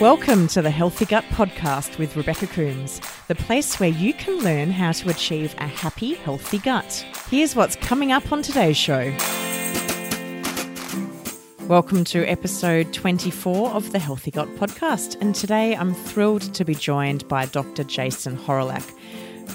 Welcome to the Healthy Gut Podcast with Rebecca Coomes, the place where you can learn how to achieve a happy, healthy gut. Here's what's coming up on today's show. Welcome to episode 24 of the Healthy Gut Podcast, and today I'm thrilled to be joined by Dr. Jason Hawrelak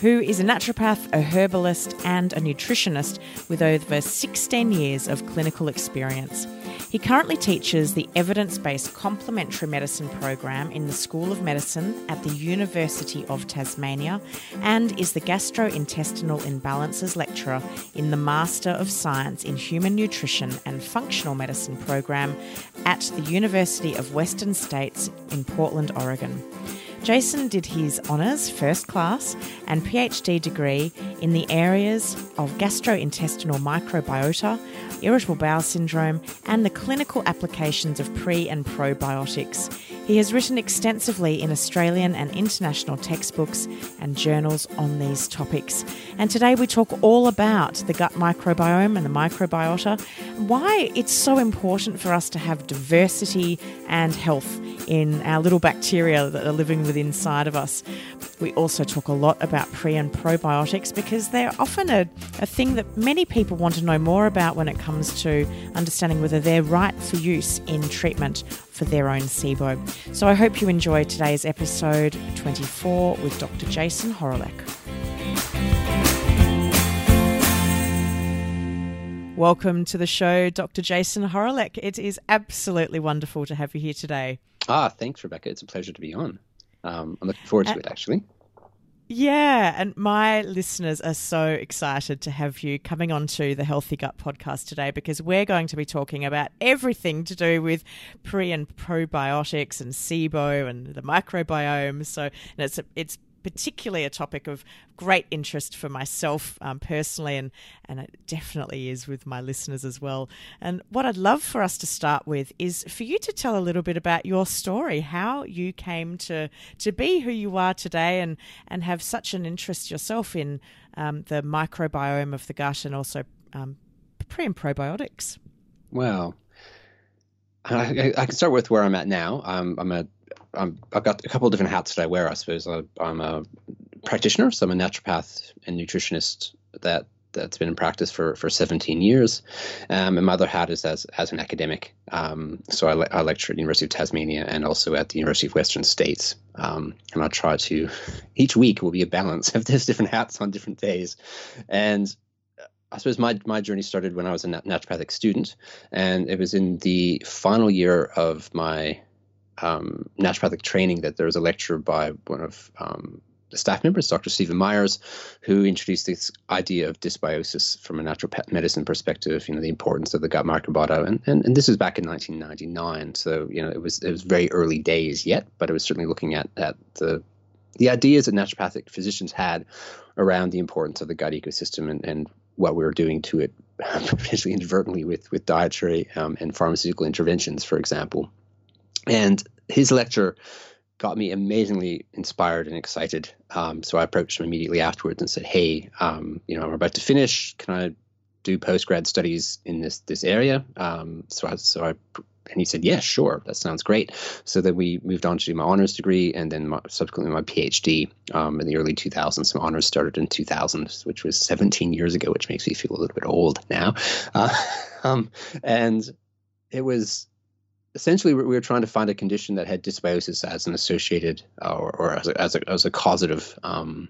who is a naturopath, a herbalist, and a nutritionist with over 16 years of clinical experience. He currently teaches the evidence based complementary medicine program in the School of Medicine at the University of Tasmania and is the gastrointestinal imbalances lecturer in the Master of Science in Human Nutrition and Functional Medicine program at the University of Western States in Portland, Oregon. Jason did his honours, first class, and PhD degree in the areas of gastrointestinal microbiota, irritable bowel syndrome, and the clinical applications of pre and probiotics. He has written extensively in Australian and international textbooks and journals on these topics. And today we talk all about the gut microbiome and the microbiota, why it's so important for us to have diversity and health in our little bacteria that are living within inside of us. We also talk a lot about pre and probiotics because they're often a, a thing that many people want to know more about when it comes to understanding whether they're right for use in treatment for their own SIBO. So I hope you enjoy today's episode 24 with Dr. Jason Hawrelak. Welcome to the show, Dr. Jason Hawrelak. It is absolutely wonderful to have you here today. Ah, thanks, Rebecca. It's a pleasure to be on. Um, I'm looking forward to it, actually. Yeah, and my listeners are so excited to have you coming on to the Healthy Gut podcast today because we're going to be talking about everything to do with pre and probiotics and SIBO and the microbiome. So and it's it's particularly a topic of great interest for myself um, personally, and, and it definitely is with my listeners as well. And what I'd love for us to start with is for you to tell a little bit about your story, how you came to, to be who you are today and, and have such an interest yourself in um, the microbiome of the gut and also um, pre and probiotics. Well, I, I, can start with where I'm at now. Um, I'm a I'm, I've got a couple of different hats that I wear. I suppose I, am a practitioner, so I'm a naturopath and nutritionist that that's been in practice for, for 17 years. Um, and my other hat is as, as an academic. Um, so I, le- I, lecture at the University of Tasmania and also at the University of Western States. Um, and I try to, each week will be a balance of these different hats on different days. And I suppose my, my journey started when I was a naturopathic student. And it was in the final year of my um, naturopathic training that there was a lecture by one of um, the staff members, Dr. Stephen Myers, who introduced this idea of dysbiosis from a natural medicine perspective. You know, the importance of the gut microbiota, and, and and this was back in 1999. So you know, it was it was very early days yet, but it was certainly looking at at the the ideas that naturopathic physicians had around the importance of the gut ecosystem and, and what we were doing to it, potentially inadvertently with with dietary um, and pharmaceutical interventions, for example. And his lecture got me amazingly inspired and excited. Um, so I approached him immediately afterwards and said, "Hey, um, you know, I'm about to finish. Can I do post grad studies in this this area?" Um, so I, so I, and he said, "Yeah, sure. That sounds great." So then we moved on to do my honors degree and then my, subsequently my PhD um, in the early 2000s. My honors started in 2000, which was 17 years ago, which makes me feel a little bit old now. Uh, um, and it was essentially we were trying to find a condition that had dysbiosis as an associated or, or as, a, as, a, as a causative um,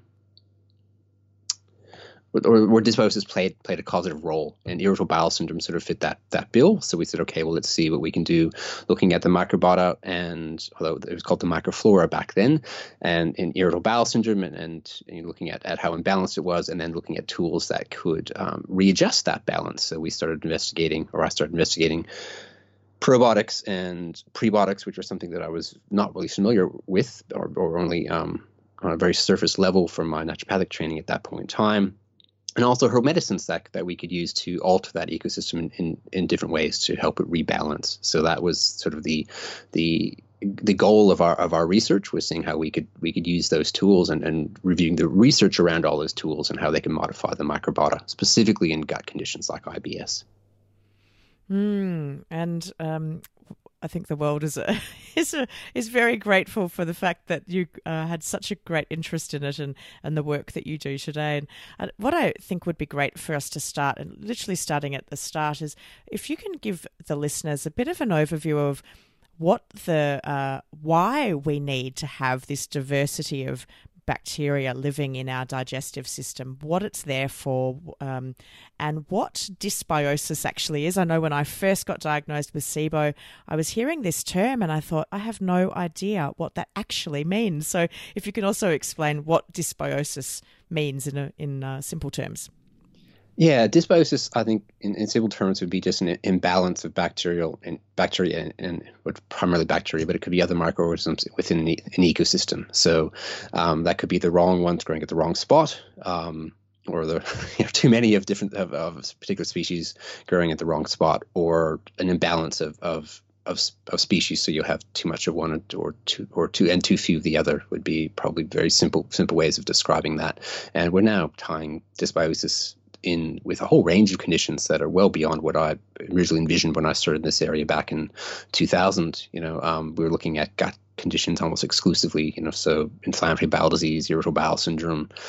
or where dysbiosis played played a causative role, and irritable bowel syndrome sort of fit that that bill. So we said, okay, well, let's see what we can do, looking at the microbiota, and although it was called the microflora back then, and in irritable bowel syndrome, and, and, and looking at, at how imbalanced it was, and then looking at tools that could um, readjust that balance. So we started investigating, or I started investigating probiotics and prebiotics, which was something that I was not really familiar with, or, or only um, on a very surface level from my naturopathic training at that point in time and also herb medicines that, that we could use to alter that ecosystem in, in, in, different ways to help it rebalance. So that was sort of the the the goal of our of our research was seeing how we could we could use those tools and, and reviewing the research around all those tools and how they can modify the microbiota, specifically in gut conditions like IBS. Mm, and um, I think the world is a, is a, is very grateful for the fact that you uh, had such a great interest in it and, and the work that you do today. And what I think would be great for us to start, and literally starting at the start, is if you can give the listeners a bit of an overview of what the uh, why we need to have this diversity of bacteria living in our digestive system, what it's there for, um, and what dysbiosis actually is. I know when I first got diagnosed with SIBO, I was hearing this term and I thought, I have no idea what that actually means. So, if you can also explain what dysbiosis means in, a, in uh, simple terms. Yeah, dysbiosis, I think, in, in, simple terms, would be just an imbalance of bacterial and bacteria and, and primarily bacteria, but it could be other microorganisms within the, an ecosystem. So um, that could be the wrong ones growing at the wrong spot, um, or the you know, too many of different of, of particular species growing at the wrong spot, or an imbalance of, of of, of species, so you'll have too much of one or two or two and too few of the other would be probably very simple simple ways of describing that. And we're now tying dysbiosis in with a whole range of conditions that are well beyond what I originally envisioned when I started this area back in 2000. You know, um, we were looking at gut conditions almost exclusively. You know, so inflammatory bowel disease, irritable bowel syndrome.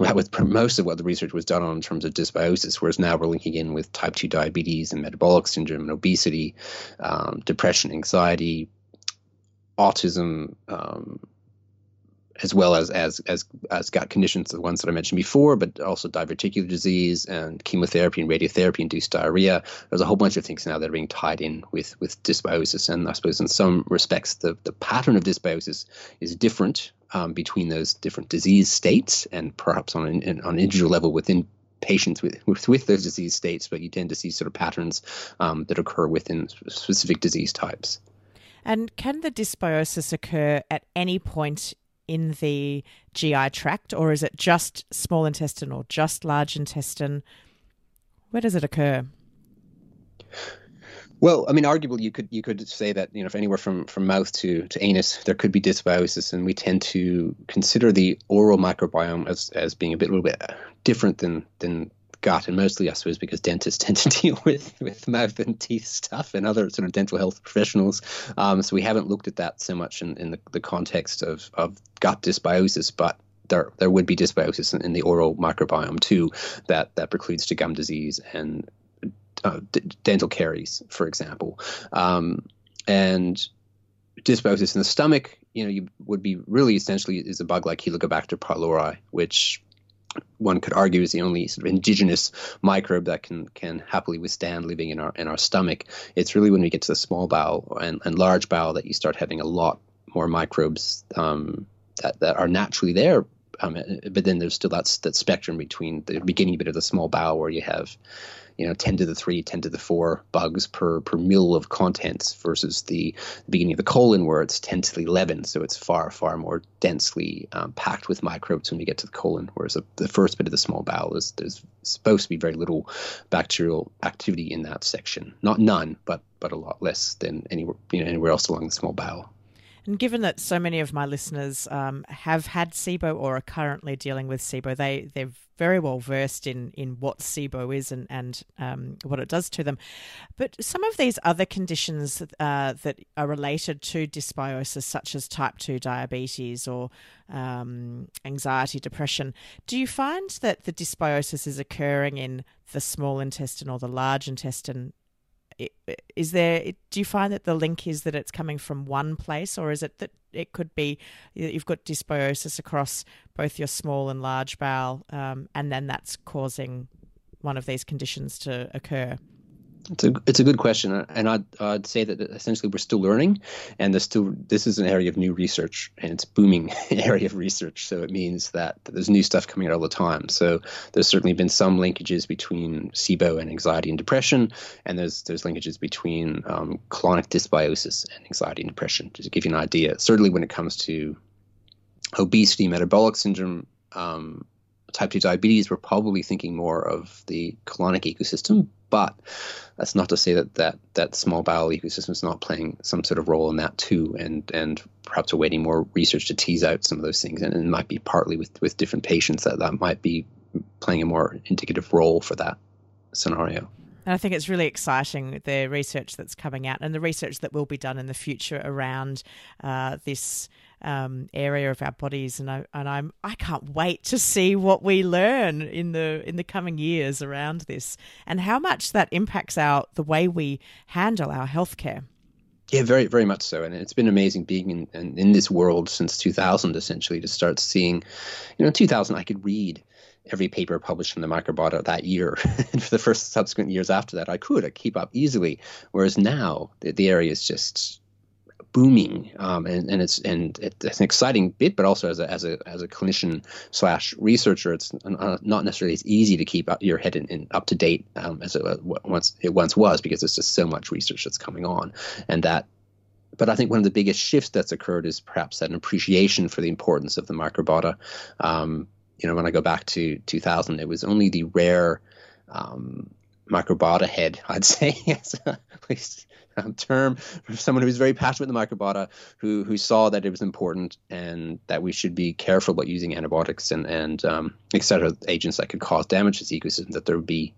That was most of what the research was done on in terms of dysbiosis, whereas now we're linking in with type 2 diabetes and metabolic syndrome and obesity, um, depression, anxiety, autism, um, as well as, as as as gut conditions, the ones that I mentioned before, but also diverticular disease and chemotherapy and radiotherapy induced diarrhea. There's a whole bunch of things now that are being tied in with with dysbiosis, and I suppose in some respects the the pattern of dysbiosis is different um, between those different disease states, and perhaps on an on individual level within patients with, with, with those disease states, but you tend to see sort of patterns um, that occur within specific disease types. And can the dysbiosis occur at any point in the GI tract, or is it just small intestine or just large intestine? Where does it occur? Well, I mean, arguably, you could you could say that you know, if anywhere from from mouth to to anus, there could be dysbiosis, and we tend to consider the oral microbiome as as being a bit a little bit different than than gut, and mostly, I suppose, because dentists tend to deal with with mouth and teeth stuff and other sort of dental health professionals. Um, so we haven't looked at that so much in, in the, the context of, of gut dysbiosis, but there there would be dysbiosis in, in the oral microbiome too that that precludes to gum disease and uh, d- dental caries, for example. Um, and dysbiosis in the stomach, you know, you would be really essentially is a bug like Helicobacter pylori, which one could argue is the only sort of indigenous microbe that can can happily withstand living in our in our stomach. It's really when we get to the small bowel and, and large bowel that you start having a lot more microbes um, that that are naturally there. Um, but then there's still that that spectrum between the beginning bit of the small bowel where you have you know 10 to the 3 10 to the 4 bugs per per mil of contents versus the, beginning of the colon where it's 10 to the 11 so it's far far more densely um, packed with microbes when we get to the colon whereas the, the first bit of the small bowel is there's supposed to be very little bacterial activity in that section. Not none but but a lot less than anywhere you know anywhere else along the small bowel and given that so many of my listeners um, have had SIBO or are currently dealing with SIBO, they they're very well versed in in what SIBO is and and um, what it does to them. But some of these other conditions uh, that are related to dysbiosis, such as type two diabetes or um, anxiety, depression, do you find that the dysbiosis is occurring in the small intestine or the large intestine is there? Do you find that the link is that it's coming from one place, or is it that it could be you've got dysbiosis across both your small and large bowel, um, and then that's causing one of these conditions to occur? It's a it's a good question, and I'd I'd say that essentially we're still learning, and there's still this is an area of new research, and it's booming area of research. So it means that there's new stuff coming out all the time. So there's certainly been some linkages between SIBO and anxiety and depression, and there's there's linkages between um, dysbiosis and anxiety and depression. Just to give you an idea, certainly when it comes to obesity, metabolic syndrome. Um, type 2 diabetes, we're probably thinking more of the colonic ecosystem, but that's not to say that that, that small bowel ecosystem is not playing some sort of role in that too, and and perhaps awaiting more research to tease out some of those things, and it might be partly with with different patients that that might be playing a more indicative role for that scenario. And I think it's really exciting the research that's coming out and the research that will be done in the future around uh, this um, area of our bodies. And I and I'm I can't wait to see what we learn in the in the coming years around this and how much that impacts our the way we handle our healthcare. Yeah, very, very much so. And it's been amazing being in, in, in, this world since 2000, essentially, to start seeing, you know, in 2000, I could read every paper published in the microbiota that year. and for the first subsequent years after that, I could I keep up easily. Whereas now, the, the area is just booming, um, and, and it's and it's an exciting bit, but also as a as a as a clinician slash researcher, it's uh, not necessarily as easy to keep your head in, in up to date um, as it once it once was because there's just so much research that's coming on, and that but I think one of the biggest shifts that's occurred is perhaps that an appreciation for the importance of the microbiota. Um, you know, when I go back to 2000, it was only the rare um, microbiota head, I'd say, at least um, term for someone who was very passionate with the microbiota, who who saw that it was important and that we should be careful about using antibiotics and and um, et cetera, agents that could cause damage to the ecosystem, that there would be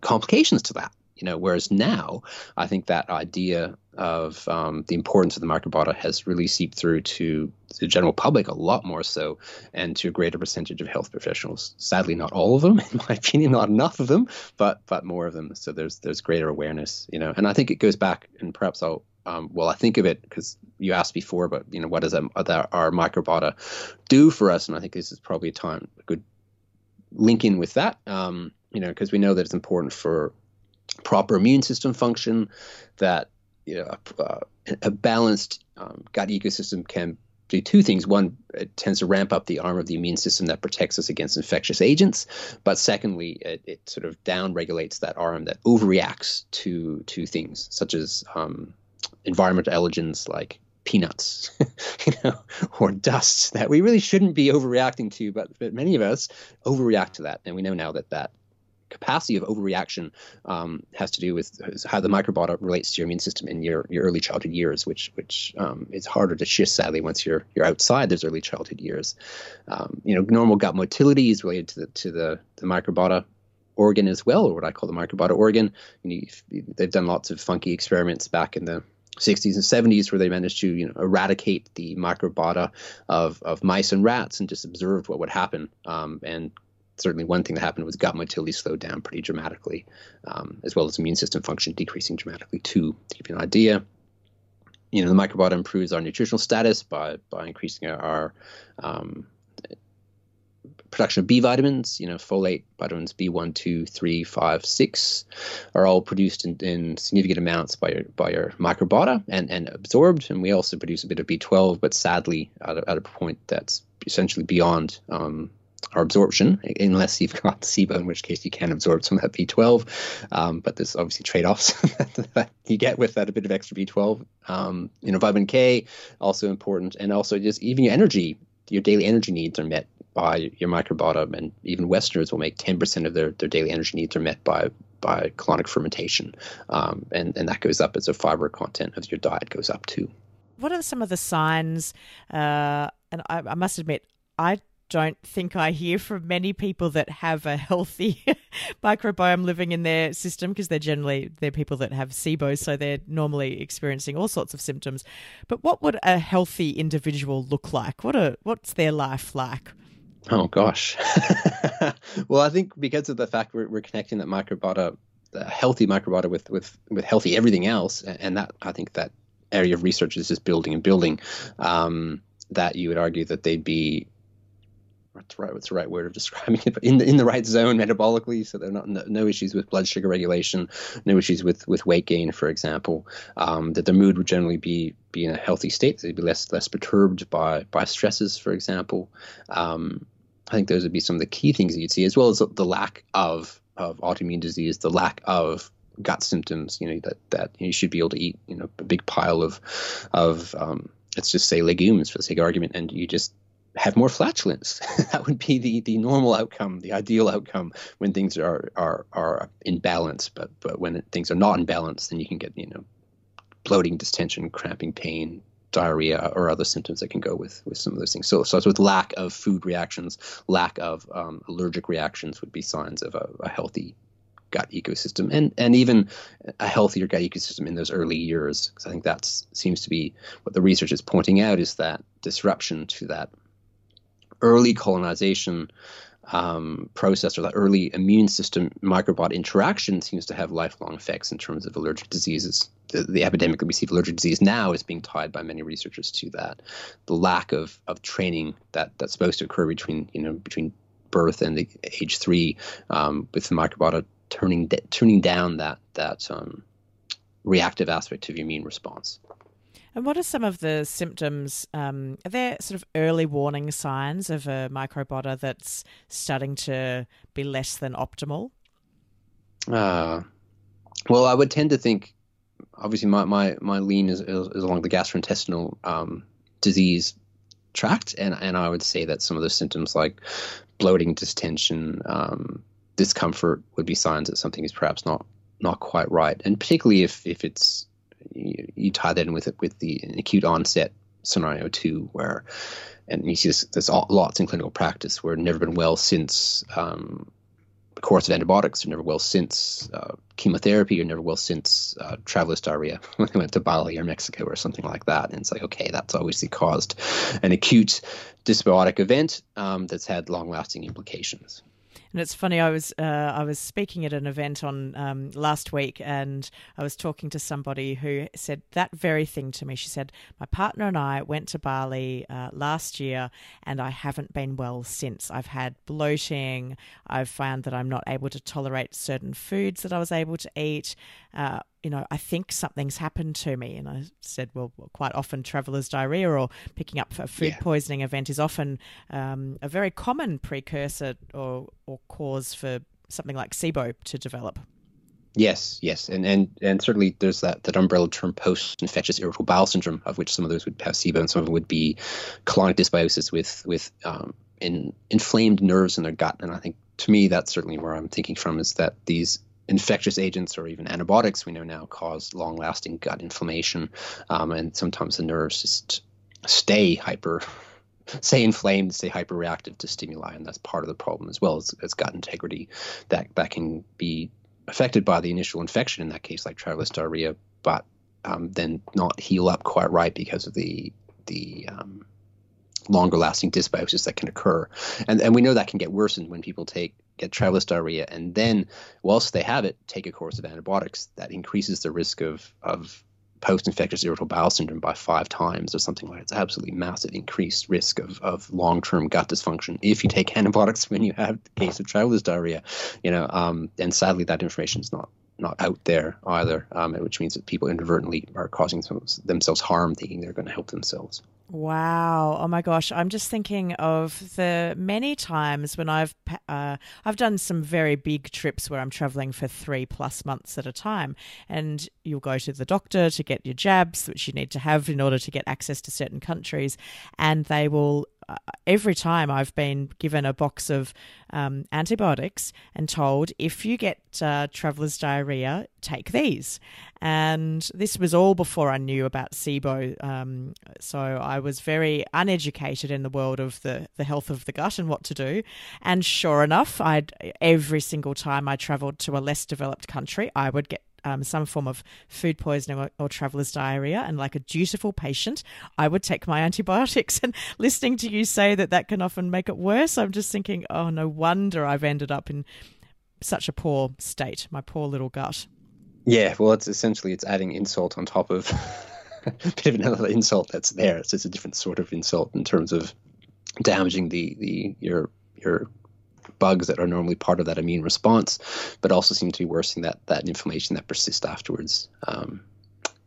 complications to that you know whereas now i think that idea of um, the importance of the microbiota has really seeped through to the general public a lot more so and to a greater percentage of health professionals sadly not all of them in my opinion not enough of them but but more of them so there's there's greater awareness you know and i think it goes back and perhaps i'll um, well, I think of it because you asked before, but you know, what does our, our microbiota do for us? And I think this is probably a time a good link in with that. Um, you know, because we know that it's important for proper immune system function, that you know, a, a balanced um, gut ecosystem can do two things. One, it tends to ramp up the arm of the immune system that protects us against infectious agents. But secondly, it, it sort of down regulates that arm that overreacts to to things such as um, environmental allergens like peanuts, you know, or dust that we really shouldn't be overreacting to, but, but many of us overreact to that, and we know now that that capacity of overreaction um, has to do with how the microbiota relates to your immune system in your, your early childhood years, which which um, is harder to shift sadly once you're you're outside those early childhood years. Um, you know, normal gut motility is related to the to the, the microbiota organ as well, or what I call the microbiota organ. They've done lots of funky experiments back in the 60s and 70s where they managed to you know eradicate the microbiota of, of mice and rats and just observed what would happen um, and certainly one thing that happened was gut motility slowed down pretty dramatically, um, as well as immune system function decreasing dramatically too. To give you an idea, you know the microbiota improves our nutritional status by by increasing our, um, production of B vitamins. You know, folate, vitamins B1, 2, 3, 5, 6 are all produced in, in significant amounts by your, by your microbiota and, and absorbed. And we also produce a bit of B12, but sadly at a, at a point that's essentially beyond um, or absorption, unless you've got SIBO, in which case you can absorb some of that B12. Um, but there's obviously trade-offs that you get with that a bit of extra B12. Um, you know, vitamin K also important, and also just even your energy, your daily energy needs are met by your microbiota, and even Westerners will make 10% of their, their daily energy needs are met by by colonic fermentation, um, and and that goes up as the fiber content of your diet goes up too. What are some of the signs? Uh, and I, I must admit, I don't think I hear from many people that have a healthy microbiome living in their system because they're generally they're people that have SIBO, so they're normally experiencing all sorts of symptoms. But what would a healthy individual look like? What a what's their life like? Oh gosh. well, I think because of the fact we're, we're connecting that microbiota a healthy microbiota with with with healthy everything else, and that I think that area of research is just building and building. Um, that you would argue that they'd be what's right what's the right word of describing it, but in the in the right zone metabolically, so they're not no, no issues with blood sugar regulation, no issues with with weight gain, for example. Um, that their mood would generally be be in a healthy state, they'd be less less perturbed by by stresses, for example. Um, I think those would be some of the key things that you'd see, as well as the lack of of autoimmune disease, the lack of gut symptoms. You know that that you should be able to eat you know a big pile of of um, let's just say legumes for the sake of argument, and you just have more flatulence. that would be the, the normal outcome, the ideal outcome when things are are are in balance. But but when things are not in balance, then you can get you know bloating, distension, cramping, pain, diarrhea, or other symptoms that can go with with some of those things. So so with lack of food reactions, lack of um, allergic reactions would be signs of a, a healthy gut ecosystem and and even a healthier gut ecosystem in those early years because I think that seems to be what the research is pointing out is that disruption to that early colonization um, process or that early immune system microbiota interaction seems to have lifelong effects in terms of allergic diseases. The, the, epidemic that we see of allergic disease now is being tied by many researchers to that. The lack of, of training that, that's supposed to occur between you know between birth and the age three um, with the microbiota turning turning down that that um, reactive aspect of your immune response. And what are some of the symptoms? Um, are there sort of early warning signs of a microbiota that's starting to be less than optimal? Uh, well, I would tend to think, obviously, my, my, my lean is, is, along the gastrointestinal um, disease tract, and, and I would say that some of the symptoms like bloating, distension, um, discomfort would be signs that something is perhaps not not quite right, and particularly if if it's you, you tie that in with it with the acute onset scenario too, where and you see this there's lots in clinical practice where never been well since um, course of antibiotics, or never well since uh, chemotherapy, or never well since uh, traveler's diarrhea when they went to Bali or Mexico or something like that. And it's like, okay, that's obviously caused an acute dysbiotic event um, that's had long lasting implications. And it's funny. I was uh, I was speaking at an event on um, last week, and I was talking to somebody who said that very thing to me. She said, "My partner and I went to Bali uh, last year, and I haven't been well since. I've had bloating. I've found that I'm not able to tolerate certain foods that I was able to eat." Uh, you know, I think something's happened to me. And I said, well, quite often traveler's diarrhea or picking up a food yeah. poisoning event is often um, a very common precursor or, or cause for something like SIBO to develop. Yes, yes, and and and certainly there's that that umbrella term post-infectious irritable bowel syndrome, of which some of those would have SIBO, and some of them would be colonic dysbiosis with with um, in, inflamed nerves in their gut. And I think to me that's certainly where I'm thinking from is that these infectious agents or even antibiotics we know now cause long lasting gut inflammation. Um, and sometimes the nerves just stay hyper, stay inflamed, stay hyperreactive to stimuli. And that's part of the problem as well as, as gut integrity that, that can be affected by the initial infection, in that case, like traveler's diarrhea, but um, then not heal up quite right because of the, the, um, longer lasting dysbiosis that can occur. And, and we know that can get worsened when people take get traveler's diarrhea, and then whilst they have it, take a course of antibiotics that increases the risk of of post-infectious irritable bowel syndrome by five times or something like that. It's absolutely massive increased risk of, of long-term gut dysfunction if you take antibiotics when you have a case of traveler's diarrhea, you know, um, and sadly that information is not not out there either, um, which means that people inadvertently are causing themselves harm thinking they're going to help themselves. Wow! Oh my gosh! I'm just thinking of the many times when I've uh, I've done some very big trips where I'm traveling for three plus months at a time, and you'll go to the doctor to get your jabs, which you need to have in order to get access to certain countries, and they will every time I've been given a box of um, antibiotics and told if you get uh, traveler's diarrhea, take these. And this was all before I knew about SIBO. Um, so I was very uneducated in the world of the, the health of the gut and what to do. And sure enough, I'd every single time I traveled to a less developed country, I would get um, some form of food poisoning or, or, traveler's diarrhea. And like a dutiful patient, I would take my antibiotics. And listening to you say that that can often make it worse, I'm just thinking, oh, no wonder I've ended up in such a poor state, my poor little gut. Yeah, well, it's essentially it's adding insult on top of a bit of another insult that's there. It's just a different sort of insult in terms of damaging the the your your bugs that are normally part of that immune response, but also seem to be worsening that that inflammation that persists afterwards. Um,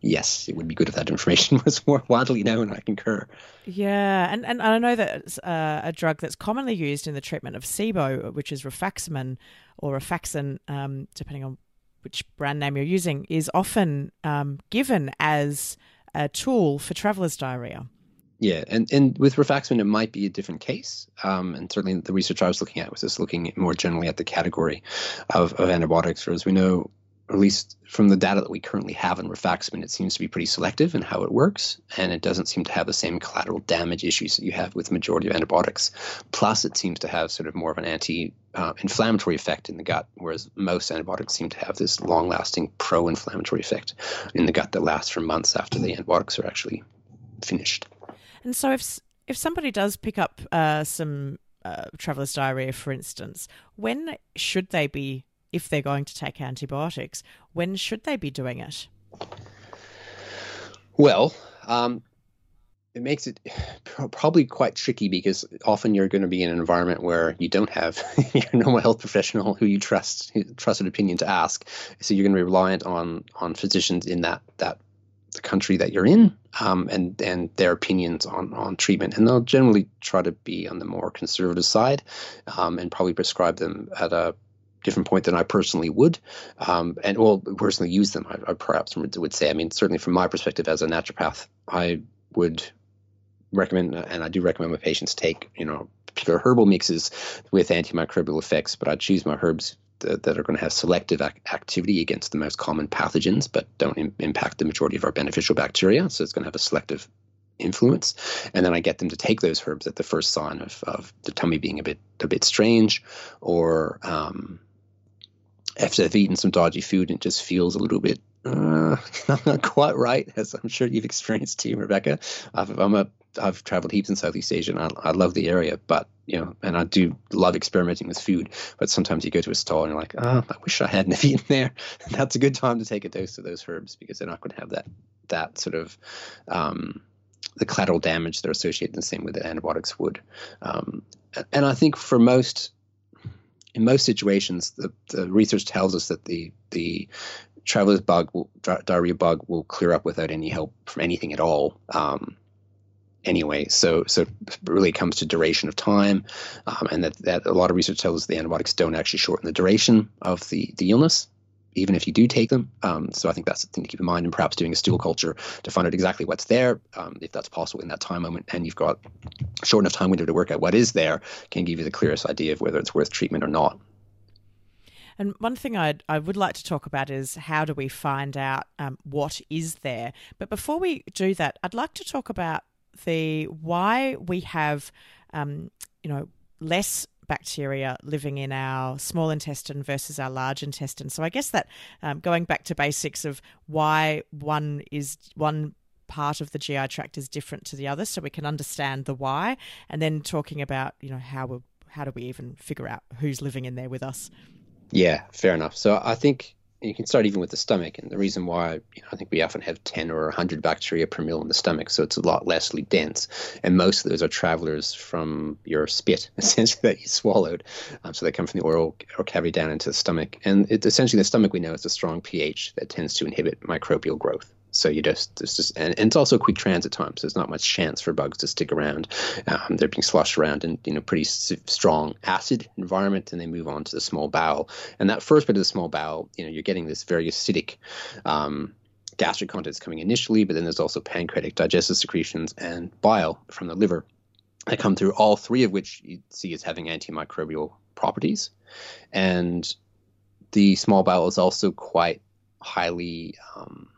yes, it would be good if that information was more widely known. I concur. Yeah, and, and I know that uh, a drug that's commonly used in the treatment of SIBO, which is rifaximin or rifaxin, um, depending on which brand name you're using, is often um, given as a tool for traveler's diarrhea. Yeah, and, and with rifaximin, it might be a different case. Um, and certainly the research I was looking at was just looking more generally at the category of, of antibiotics. Whereas we know at least from the data that we currently have in rifaximin, it seems to be pretty selective in how it works, and it doesn't seem to have the same collateral damage issues that you have with the majority of antibiotics. Plus, it seems to have sort of more of an anti-inflammatory effect in the gut, whereas most antibiotics seem to have this long-lasting pro-inflammatory effect in the gut that lasts for months after the antibiotics are actually finished. And so, if if somebody does pick up uh, some uh, traveler's diarrhea, for instance, when should they be if they're going to take antibiotics, when should they be doing it? Well, um, it makes it probably quite tricky because often you're going to be in an environment where you don't have your normal health professional who you trust trusted opinion to ask. So you're going to be reliant on on physicians in that that the country that you're in um, and and their opinions on on treatment, and they'll generally try to be on the more conservative side um, and probably prescribe them at a different point than I personally would, um, and well, personally use them. I, I, perhaps would say. I mean, certainly from my perspective as a naturopath, I would recommend, and I do recommend my patients take, you know, particular herbal mixes with antimicrobial effects. But I choose my herbs that, are going to have selective ac- activity against the most common pathogens, but don't Im- impact the majority of our beneficial bacteria. So it's going to have a selective influence and then i get them to take those herbs at the first sign of, of the tummy being a bit a bit strange or um, after they've eaten some dodgy food and it just feels a little bit uh, not quite right, as I'm sure you've experienced too, Rebecca. I've, I'm a I've traveled heaps in Southeast Asia and I, I love the area, but you know, and I do love experimenting with food. But sometimes you go to a stall and you're like, oh, I wish I hadn't eaten there. That's a good time to take a dose of those herbs because they're not going to have that that sort of um, the collateral damage that are associated the same with the antibiotics would. Um, and I think for most in most situations, the, the research tells us that the the traveler's bug, will, diarrhea bug, will clear up without any help from anything at all. Um, anyway, so so it really comes to duration of time, um, and that, that a lot of research tells us the antibiotics don't actually shorten the duration of the the illness even if you do take them. Um, so I think that's the thing to keep in mind, and perhaps doing a stool culture to find out exactly what's there, um, if that's possible in that time moment, and you've got short enough time window to work out what is there, can give you the clearest idea of whether it's worth treatment or not. And one thing I'd, I would like to talk about is how do we find out um, what is there. But before we do that, I'd like to talk about the why we have, um, you know, less bacteria living in our small intestine versus our large intestine. So I guess that um, going back to basics of why one is one part of the GI tract is different to the other, so we can understand the why, and then talking about you know how we how do we even figure out who's living in there with us. Yeah, fair enough. So I think you can start even with the stomach, and the reason why you know, I think we often have ten or hundred bacteria per mil in the stomach, so it's a lot less dense, and most of those are travelers from your spit, essentially that you swallowed. Um, so they come from the oral or cavity down into the stomach, and it's essentially the stomach we know is a strong pH that tends to inhibit microbial growth. So you just it's just and, and, it's also quick transit time, so there's not much chance for bugs to stick around. Um, they're being sloshed around in you know pretty strong acid environment, and they move on to the small bowel. And that first bit of the small bowel, you know, you're getting this very acidic. Um, gastric contents coming initially, but then there's also pancreatic digestive secretions and bile from the liver that come through, all three of which you see as having antimicrobial properties. And the small bowel is also quite highly um,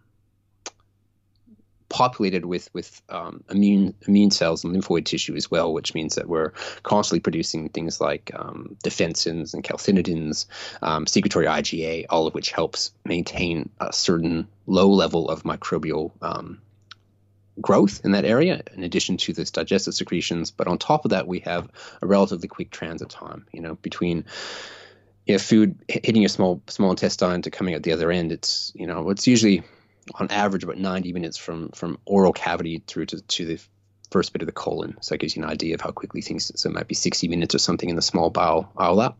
populated with with um, immune immune cells and lymphoid tissue as well, which means that we're constantly producing things like um, defensins and cathelicidins, um, secretory IgA, all of which helps maintain a certain low level of microbial um, growth in that area, in addition to this digestive secretions. But on top of that, we have a relatively quick transit time. You know, between know, food hitting your small small intestine to coming out the other end, it's you know it's usually on average about 90 minutes from from oral cavity through to, to the first bit of the colon. So it gives you an idea of how quickly things. So it might be 60 minutes or something in the small bowel bowel up,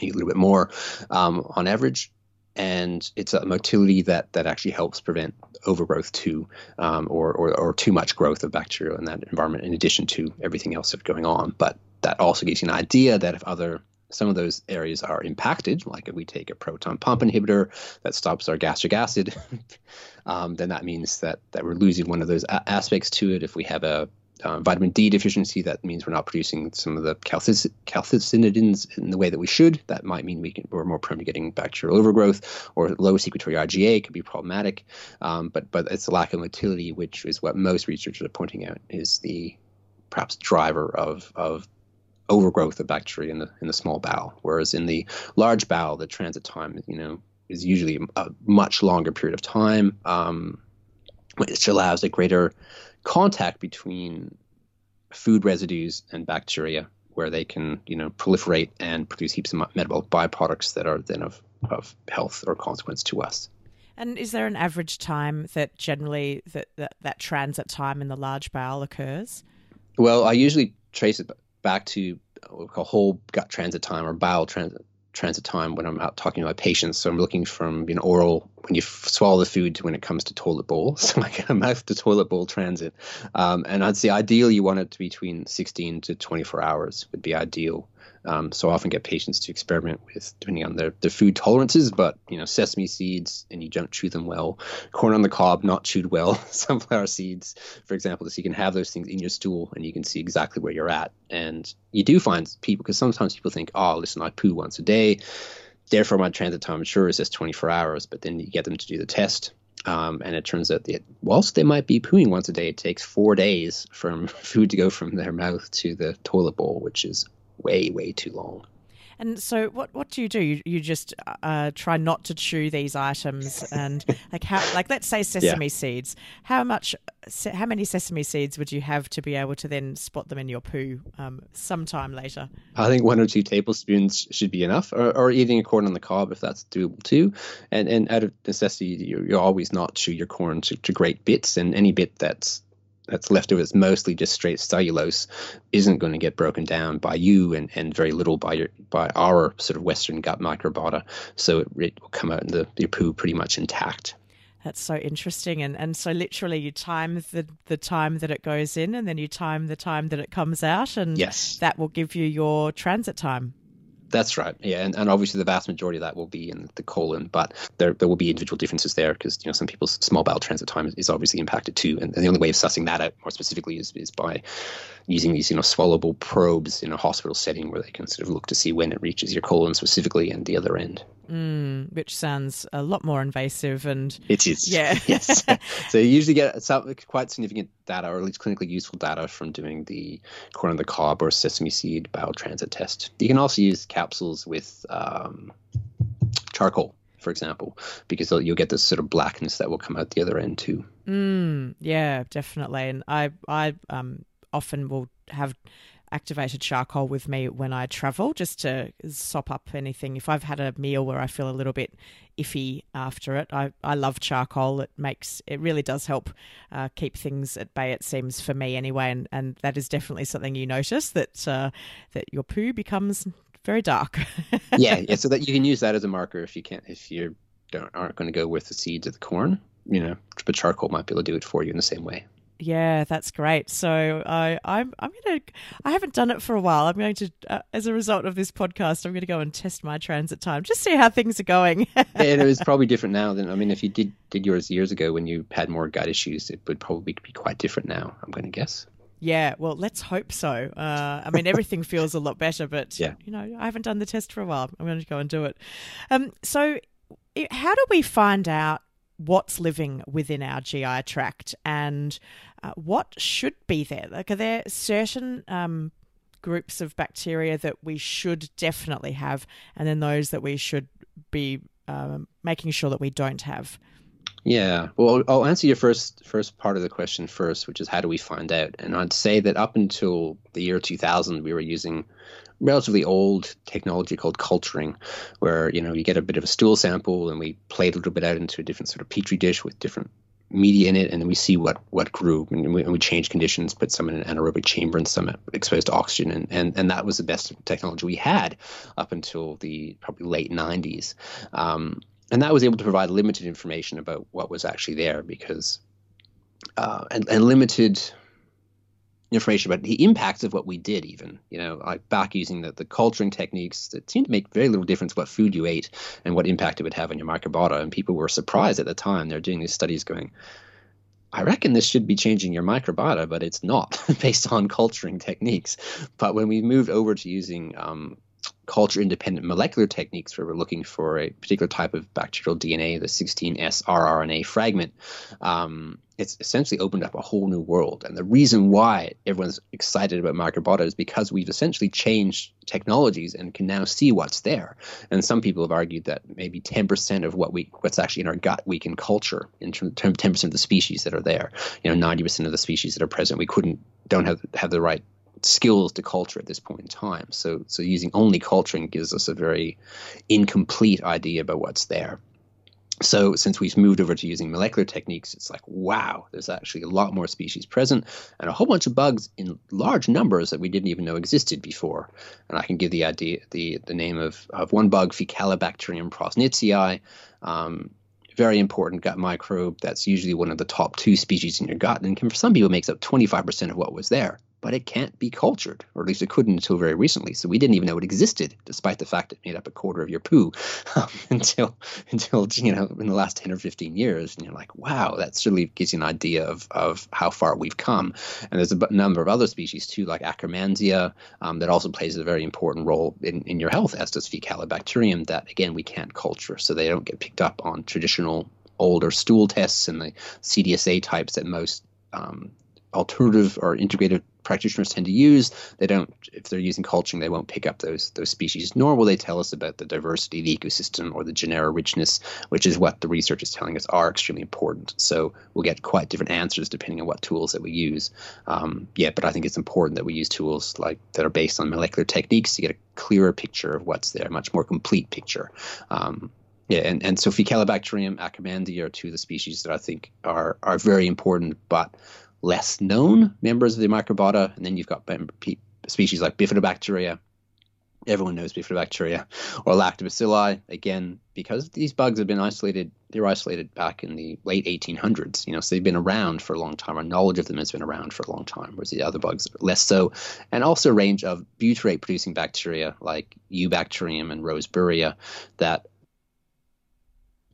a little bit more um, on average. And it's a motility that that actually helps prevent overgrowth too, um, or, or or too much growth of bacteria in that environment, in addition to everything else that's going on. But that also gives you an idea that if other some of those areas are impacted, like if we take a proton pump inhibitor that stops our gastric acid, um, then that means that, that we're losing one of those a- aspects to it. If we have a uh, vitamin D deficiency, that means we're not producing some of the cathelicidins in the way that we should. That might mean we we're more prone to getting bacterial overgrowth, or low secretory IgA could be problematic. Um, but but it's the lack of motility, which is what most researchers are pointing out is the perhaps driver of of overgrowth of bacteria in the in the small bowel, whereas in the large bowel, the transit time, you know, is usually a much longer period of time, um, which allows a greater contact between food residues and bacteria, where they can, you know, proliferate and produce heaps of metabolic byproducts that are then of of health or consequence to us. And is there an average time that generally that, that, that transit time in the large bowel occurs? Well, I usually trace it back to a whole gut transit time or bowel transit transit time when I'm out talking to my patients. So I'm looking from you know oral when you swallow the food to when it comes to toilet bowl, so like a mouth to toilet bowl transit. Um, and I'd say ideally you want it to be between 16 to 24 hours would be ideal. Um, so I often get patients to experiment with depending on their, their food tolerances, but you know, sesame seeds and you don't chew them well, corn on the cob not chewed well, sunflower seeds, for example, so you can have those things in your stool and you can see exactly where you're at. And you do find people because sometimes people think, oh, listen, I poo once a day, therefore my transit time sure is just 24 hours, but then you get them to do the test. Um, and it turns out that whilst they might be pooing once a day, it takes four days from food to go from their mouth to the toilet bowl, which is way, way too long. And so, what what do you do? You, you just uh, try not to chew these items, and like how, like let's say sesame yeah. seeds. How much, how many sesame seeds would you have to be able to then spot them in your poo um, sometime later? I think one or two tablespoons should be enough, or, or eating a corn on the cob if that's doable too. And and out of necessity, you you always not chew your corn to, to great bits, and any bit that's that's left over that's mostly just straight cellulose isn't going to get broken down by you and, and very little by your by our sort of Western gut microbiota. So it, it will come out in the your poo pretty much intact. That's so interesting. And and so literally you time the, the time that it goes in and then you time the time that it comes out and yes. that will give you your transit time. That's right. Yeah, and, and obviously the vast majority of that will be in the colon, but there there will be individual differences there because you know some people's small bowel transit time is, is obviously impacted too, and, and, the only way of sussing that out more specifically is, is by using these you know swallowable probes in a hospital setting where they can sort of look to see when it reaches your colon specifically and the other end. Mm, which sounds a lot more invasive and it is. Yeah. yes. so you usually get some quite significant data, or at least clinically useful data, from doing the corn on the cob or sesame seed bowel transit test. You can also use capsules with um, charcoal, for example, because you'll get this sort of blackness that will come out the other end too. Mm, yeah, definitely. And I, I um, often will have activated charcoal with me when I travel just to sop up anything. If I've had a meal where I feel a little bit iffy after it, I, I love charcoal. It makes it really does help uh, keep things at bay. It seems for me anyway, and, and that is definitely something you notice that uh, that your poo becomes very dark. yeah, yeah. So that you can use that as a marker if you can't if you don't aren't going to go with the seeds of the corn. You know, but charcoal might be able to do it for you in the same way. Yeah, that's great. So I, I'm, I'm gonna. I haven't done it for a while. I'm going to, uh, as a result of this podcast, I'm going to go and test my transit time, just see how things are going. yeah, and it was probably different now than. I mean, if you did did yours years ago when you had more gut issues, it would probably be quite different now. I'm going to guess. Yeah, well, let's hope so. Uh, I mean, everything feels a lot better, but yeah. you know, I haven't done the test for a while. I'm going to go and do it. Um, so, how do we find out what's living within our GI tract and uh, what should be there? Like, are there certain um, groups of bacteria that we should definitely have, and then those that we should be um, making sure that we don't have? Yeah. Well, I'll answer your first first part of the question first, which is how do we find out? And I'd say that up until the year 2000, we were using relatively old technology called culturing, where you know you get a bit of a stool sample and we play it a little bit out into a different sort of petri dish with different media in it, and then we see what what grew, and we, and we change conditions, put some in an anaerobic chamber and some exposed to oxygen, and, and and that was the best technology we had up until the probably late 90s, um, and that was able to provide limited information about what was actually there because uh, and, and limited information about the impacts of what we did even you know like back using the, the culturing techniques that seemed to make very little difference what food you ate and what impact it would have on your microbiota and people were surprised at the time they're doing these studies going I reckon this should be changing your microbiota, but it's not based on culturing techniques. But when we moved over to using um, culture independent molecular techniques where we're looking for a particular type of bacterial DNA, the 16S rRNA fragment, um, it's essentially opened up a whole new world. And the reason why everyone's excited about microbiota is because we've essentially changed technologies and can now see what's there. And some people have argued that maybe 10% of what we what's actually in our gut we can culture in terms of 10% of the species that are there. You know, 90% of the species that are present we couldn't don't have have the right skills to culture at this point in time. So so using only culturing gives us a very incomplete idea about what's there. So since we've moved over to using molecular techniques, it's like wow, there's actually a lot more species present and a whole bunch of bugs in large numbers that we didn't even know existed before. And I can give the idea the the name of, of one bug, Faecalibacterium prausnitzii. Um, very important gut microbe that's usually one of the top two species in your gut and can, for some people makes up 25% of what was there but it can't be cultured, or at least it couldn't until very recently. So we didn't even know it existed, despite the fact it made up a quarter of your poo um, until until you know in the last ten or fifteen years. And you're like, wow, that certainly gives you an idea of of how far we've come. And there's a number of other species too, like Akkermansia, um, that also plays a very important role in, in your health, as does Faecalibacterium. That again we can't culture, so they don't get picked up on traditional older stool tests and the CDSA types that most um, alternative or integrated practitioners tend to use. They don't, if they're using culturing, they won't pick up those those species. Nor will they tell us about the diversity of the ecosystem or the genera richness, which is what the research is telling us are extremely important. So we'll get quite different answers depending on what tools that we use. Um, yeah, but I think it's important that we use tools like that are based on molecular techniques to get a clearer picture of what's there, a much more complete picture. Um, yeah, and, and so Faecalibacterium, Akkermansia are two of the species that I think are are very important, but less known members of the microbiota. And then you've got species like Bifidobacteria. Everyone knows Bifidobacteria or Lactobacilli. Again, because these bugs have been isolated, they were isolated back in the late 1800s. You know, so they've been around for a long time. Our knowledge of them has been around for a long time, whereas the other bugs less so. And also a range of butyrate-producing bacteria like Eubacterium and Roseburia that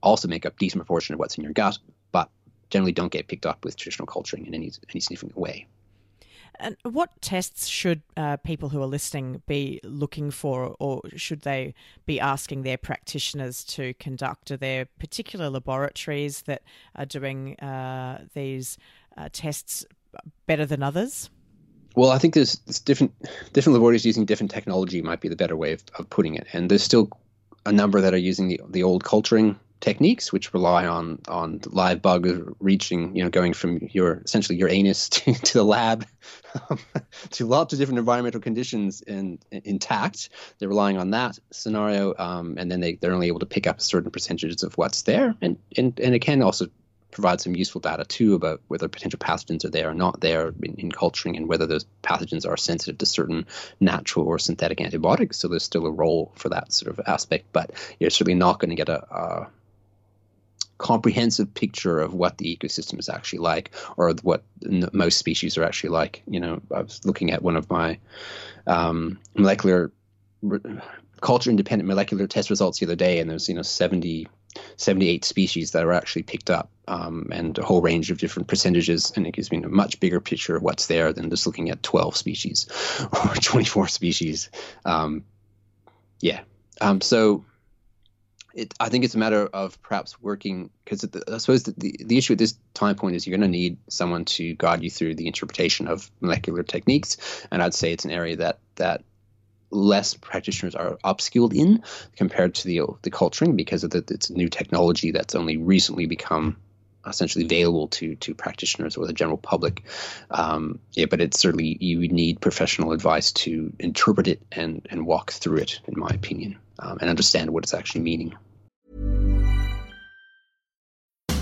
also make up decent proportion of what's in your gut, generally don't get picked up with traditional culturing in any any significant way. And what tests should uh, people who are listening be looking for, or should they be asking their practitioners to conduct? Are there particular laboratories that are doing uh, these uh, tests better than others? Well, I think there's, there's, different different laboratories using different technology might be the better way of, of putting it, and there's still a number that are using the the old culturing techniques which rely on on live bug reaching you know going from your essentially your anus to, to the lab um, to lots of different environmental conditions in, in, intact they're relying on that scenario um, and then they, they're only able to pick up certain percentages of what's there and, and and it can also provide some useful data too about whether potential pathogens are there or not there in, in, culturing and whether those pathogens are sensitive to certain natural or synthetic antibiotics. So there's still a role for that sort of aspect, but you're certainly not going to get a, a comprehensive picture of what the ecosystem is actually like or what most species are actually like. You know, I was looking at one of my um, molecular culture independent molecular test results the other day, and there's you know 70, 78 species that are actually picked up, um, and a whole range of different percentages, and it gives me a much bigger picture of what's there than just looking at 12 species or 24 species. Um, yeah. Um, so it, I think it's a matter of perhaps working because I suppose the, the, the, issue at this time point is you're going to need someone to guide you through the interpretation of molecular techniques, and I'd say it's an area that that less practitioners are upskilled in compared to the the culturing because of the, it's new technology that's only recently become essentially available to to practitioners or the general public. Um, yeah, but it's certainly you need professional advice to interpret it and and walk through it, in my opinion, um, and understand what it's actually meaning.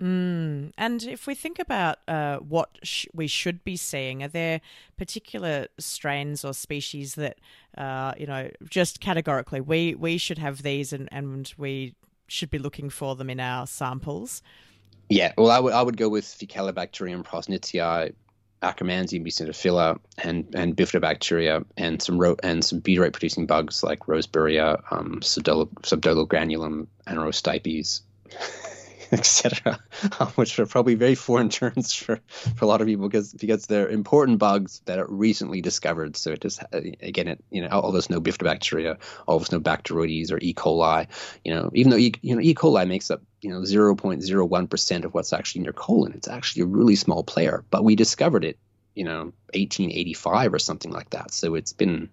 Mm. And if we think about uh, what sh- we should be seeing, are there particular strains or species that, uh, you know, just categorically, we, we should have these and, and we should be looking for them in our samples? Yeah, well, I would I would go with Faecalibacterium prausnitzii, Akkermansia muciniphila, and and bifidobacteria, and some ro- and some butyrate producing bugs like Roseburia, um, Subdoligranulum, and Rostipes. etc., um, which are probably very foreign terms for, for a lot of people because because they're important bugs that are recently discovered. So it just uh, again, it you know all us know bifidobacteria, all us know Bacteroides or E. coli. You know, even though e, you know E. coli makes up you know 0.01 percent of what's actually in your colon, it's actually a really small player. But we discovered it, you know, 1885 or something like that. So it's been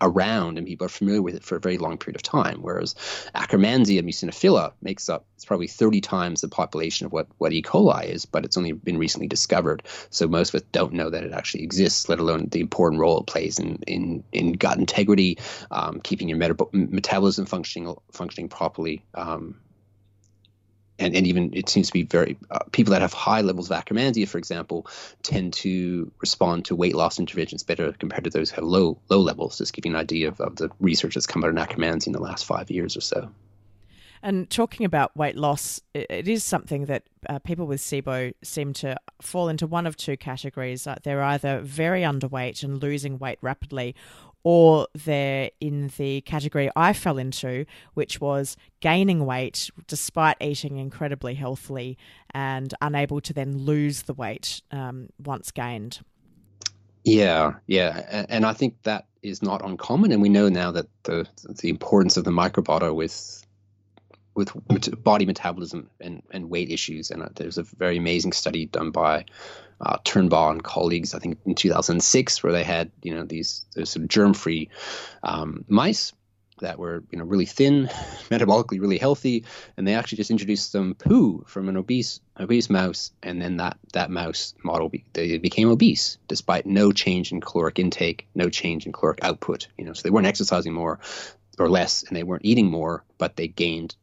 around and people are familiar with it for a very long period of time. Whereas Akkermansia muciniphila makes up it's probably 30 times the population of what, what E. coli is, but it's only been recently discovered. So most of us don't know that it actually exists, let alone the important role it plays in in, in gut integrity, um, keeping your metab- metabolism functioning functioning properly. Um, and, and even it seems to be very uh, people that have high levels of akkermansia, for example, tend to respond to weight loss interventions better compared to those who have low low levels. Just giving an idea of, of the research that's come out on akkermansia in the last five years or so. And talking about weight loss, it is something that uh, people with SIBO seem to fall into one of two categories. Uh, they're either very underweight and losing weight rapidly, or they're in the category I fell into, which was gaining weight despite eating incredibly healthily and unable to then lose the weight um, once gained. Yeah, yeah, and I think that is not uncommon, and we know now that the the importance of the microbiota with with body metabolism and, and weight issues. And uh, there's a very amazing study done by uh, Turnbaugh and colleagues, I think in 2006, where they had you know these some germ-free um, mice that were you know really thin, metabolically really healthy, and they actually just introduced some poo from an obese obese mouse, and then that that mouse model be, they became obese despite no change in caloric intake, no change in caloric output. You know, so they weren't exercising more or less, and they weren't eating more, but they gained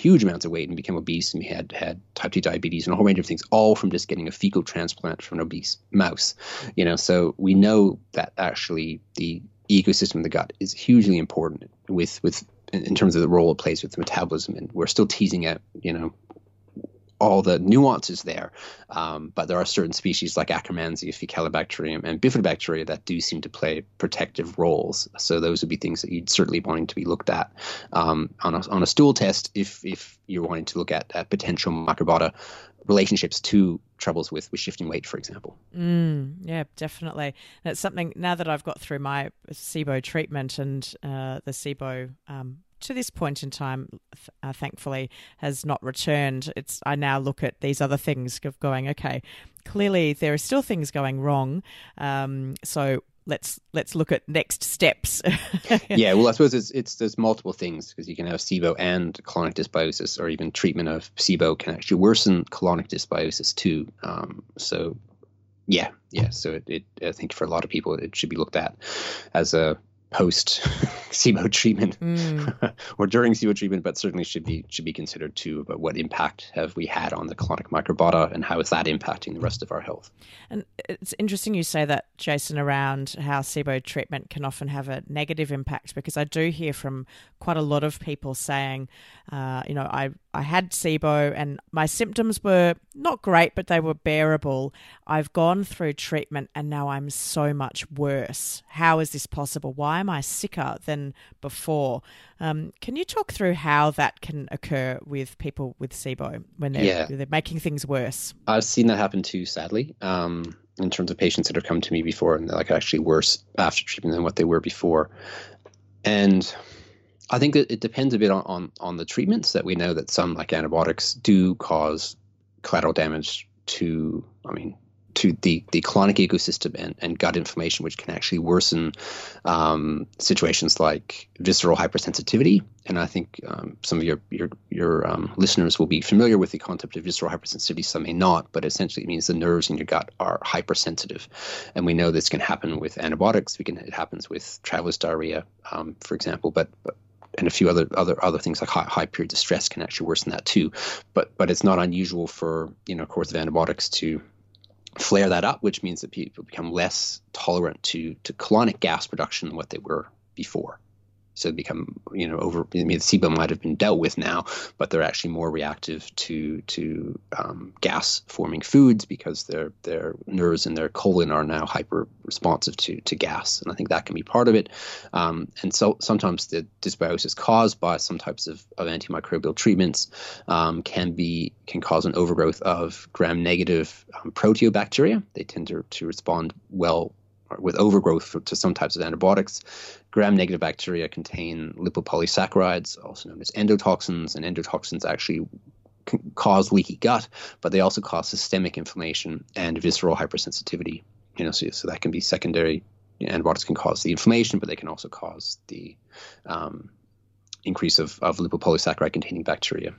huge amounts of weight and became obese and he had had type 2 diabetes and a whole range of things all from just getting a fecal transplant from an obese mouse you know? So we know that actually the ecosystem of the gut is hugely important with with in terms of the role it plays with metabolism and we're still teasing out you know all the nuances there. Um, but there are certain species like Akkermansia, Faecalibacterium, and Bifidobacteria that do seem to play protective roles. So those would be things that you'd certainly wanting to be looked at um, on, a, on a stool test if, if you're wanting to look at, potential microbiota relationships to troubles with, with shifting weight, for example. Mm, yeah, definitely. It's something now that I've got through my SIBO treatment and uh, the SIBO um, to this point in time, uh, thankfully, has not returned. It's I now look at these other things of going, okay, clearly there are still things going wrong. Um, so let's let's look at next steps. yeah, well, I suppose it's, it's there's multiple things because you can have SIBO and colonic dysbiosis, or even treatment of SIBO can actually worsen colonic dysbiosis too. Um, so yeah, yeah. So it, it, I think for a lot of people, it should be looked at as a post SIBO treatment mm. or during SIBO treatment, but certainly should be should be considered too But what impact have we had on the colonic microbiota and how is that impacting the rest of our health. And it's interesting you say that, Jason, around how SIBO treatment can often have a negative impact because I do hear from quite a lot of people saying, uh, you know, I I had SIBO and my symptoms were not great, but they were bearable. I've gone through treatment and now I'm so much worse. How is this possible? Why am I sicker than before? Um, can you talk through how that can occur with people with SIBO when they're, Yeah. they're making things worse? I've seen that happen too, sadly, um, in terms of patients that have come to me before and they're like actually worse after treatment than what they were before. And I think that it depends a bit on, on, on the treatments that we know that some like antibiotics do cause collateral damage to, I mean, to the, the colonic ecosystem and, and gut inflammation, which can actually worsen um, situations like visceral hypersensitivity. And I think um, some of your your, your um, listeners will be familiar with the concept of visceral hypersensitivity. Some may not, but essentially it means the nerves in your gut are hypersensitive, and we know this can happen with antibiotics. We can it happens with traveler's diarrhea, um, for example, but, but and a few other other other things like high, high periods of stress can actually worsen that too. But but it's not unusual for you know course of antibiotics to flare that up, which means that people become less tolerant to to colonic gas production than what they were before. So become, you know, over. I mean, the SIBO might have been dealt with now, but they're actually more reactive to to um, gas forming foods because their their nerves and their colon are now hyper responsive to to gas, and I think that can be part of it. Um, and so sometimes the dysbiosis caused by some types of, of antimicrobial treatments um, can be can cause an overgrowth of gram-negative um, proteobacteria. They tend to, to respond well with overgrowth for, to some types of antibiotics. Gram-negative bacteria contain lipopolysaccharides, also known as endotoxins, and endotoxins actually cause leaky gut, but they also cause systemic inflammation and visceral hypersensitivity. You know, so, so that can be secondary. Antibiotics can cause the inflammation, but they can also cause the um, increase of, of lipopolysaccharide containing bacteria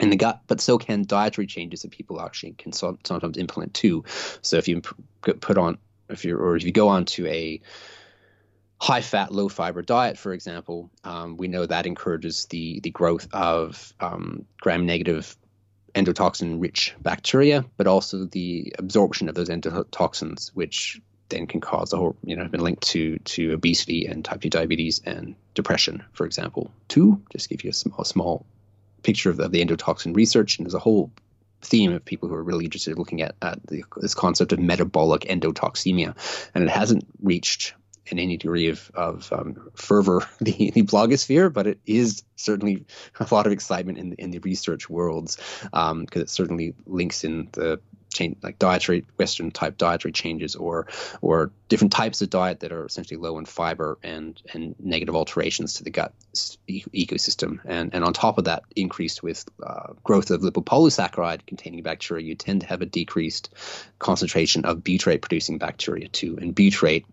in the gut, but so can dietary changes that people actually can so- sometimes implement too. So if you put on, if you or if you go on to a high fat, low fiber diet, for example, um, we know that encourages the the growth of um, gram negative endotoxin rich bacteria, but also the absorption of those endotoxins, which then can cause a whole, you know, have been linked to to obesity and type 2 diabetes and depression, for example. Two, just give you a small small picture of the, of the endotoxin research, and there's a whole theme of people who are really interested in looking at, at the, this concept of metabolic endotoxemia, and it hasn't reached in any degree of, of um, fervor the, the blogosphere, but it is certainly a lot of excitement in the, in the research worlds because um, it certainly links in the change like dietary Western type dietary changes or or different types of diet that are essentially low in fiber and and negative alterations to the gut ecosystem. And and on top of that, increased with uh, growth of lipopolysaccharide containing bacteria, you tend to have a decreased concentration of butyrate producing bacteria too. And butyrate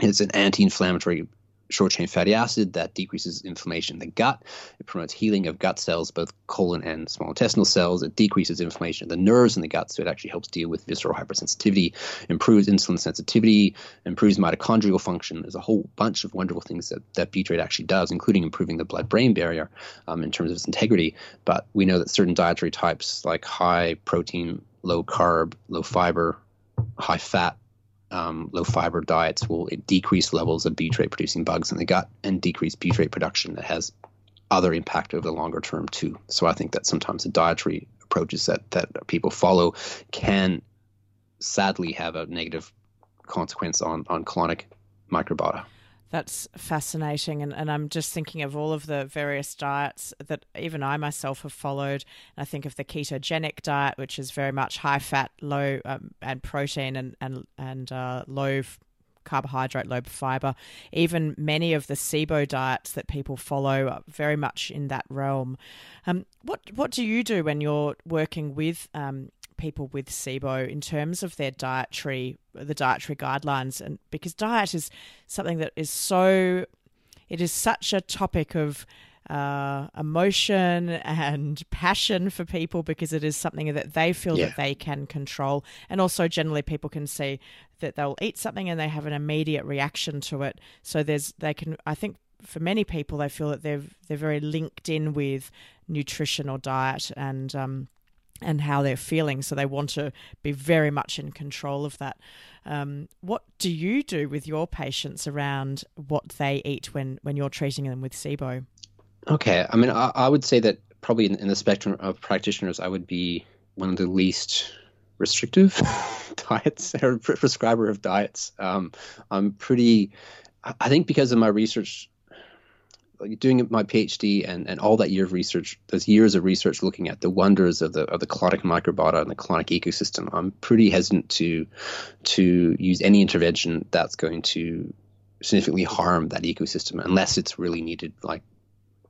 is an anti-inflammatory short chain fatty acid that decreases inflammation in the gut. It promotes healing of gut cells, both colon and small intestinal cells. It decreases inflammation of the nerves in the gut, so it actually helps deal with visceral hypersensitivity, improves insulin sensitivity, improves mitochondrial function. There's a whole bunch of wonderful things that, that butyrate actually does, including improving the blood brain barrier um, in terms of its integrity. But we know that certain dietary types, like high protein, low carb, low fiber, high fat, um, low fiber diets will decrease levels of butyrate producing bugs in the gut and decrease butyrate production that has other impact over the longer term too. So I think that sometimes the dietary approaches that that people follow can sadly have a negative consequence on on colonic microbiota. That's fascinating. And, and I'm just thinking of all of the various diets that even I myself have followed. I think of the ketogenic diet, which is very much high fat, low um, and protein and, and, and uh, low carbohydrate, low fiber. Even many of the SIBO diets that people follow are very much in that realm. Um, what, what do you do when you're working with um, people with SIBO in terms of their dietary the dietary guidelines. And because diet is something that is so it is such a topic of uh, emotion and passion for people because it is something that they feel Yeah. that they can control. And also generally people can see that they'll eat something and they have an immediate reaction to it. So there's they can i think for many people they feel that they're they're very linked in with nutrition or diet. And um, and how they're feeling. So they want to be very much in control of that. Um, what do you do with your patients around what they eat when, when you're treating them with SIBO? Okay, I mean, I, I would say that probably in, in the spectrum of practitioners, I would be one of the least restrictive diets or prescriber of diets. Um, I'm pretty I think because of my research, doing my PhD and, and all that year of research, those years of research looking at the wonders of the of the colonic microbiota and the colonic ecosystem, I'm pretty hesitant to to use any intervention that's going to significantly harm that ecosystem unless it's really needed. Like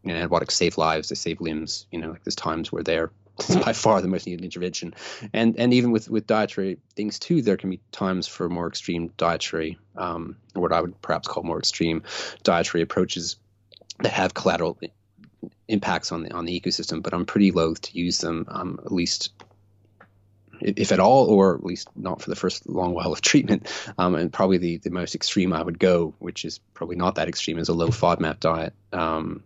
you know, antibiotics save lives, they save limbs. You know, like there's times where they're by far the most needed intervention. And and even with, with dietary things too, there can be times for more extreme dietary, um, what I would perhaps call more extreme dietary approaches that have collateral impacts on the on the ecosystem. But I'm pretty loath to use them, um, at least if at all, or at least not for the first long while of treatment. Um, and probably the, the most extreme I would go, which is probably not that extreme, is a low FODMAP diet. Um,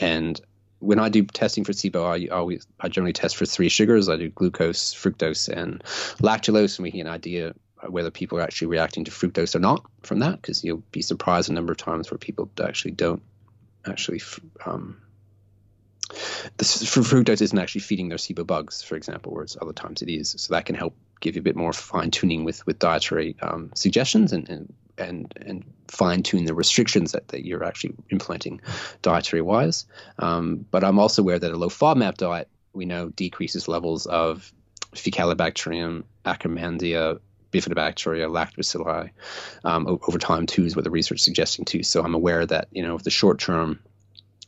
and when I do testing for SIBO, I always I generally test for three sugars. I do glucose, fructose, and lactulose, and we get an idea whether people are actually reacting to fructose or not from that. Because you'll be surprised a number of times where people actually don't actually. Um, the fructose isn't actually feeding their SIBO bugs, for example, whereas other times it is. So that can help give you a bit more fine tuning with with dietary um, suggestions and, and and and fine tune the restrictions that, that you're actually implementing dietary wise. Um, but I'm also aware that a low FODMAP diet we know decreases levels of Faecalibacterium, Akkermansia, bifidobacteria, lactobacilli um, over time too is what the research is suggesting too. So I'm aware that you know, the short term,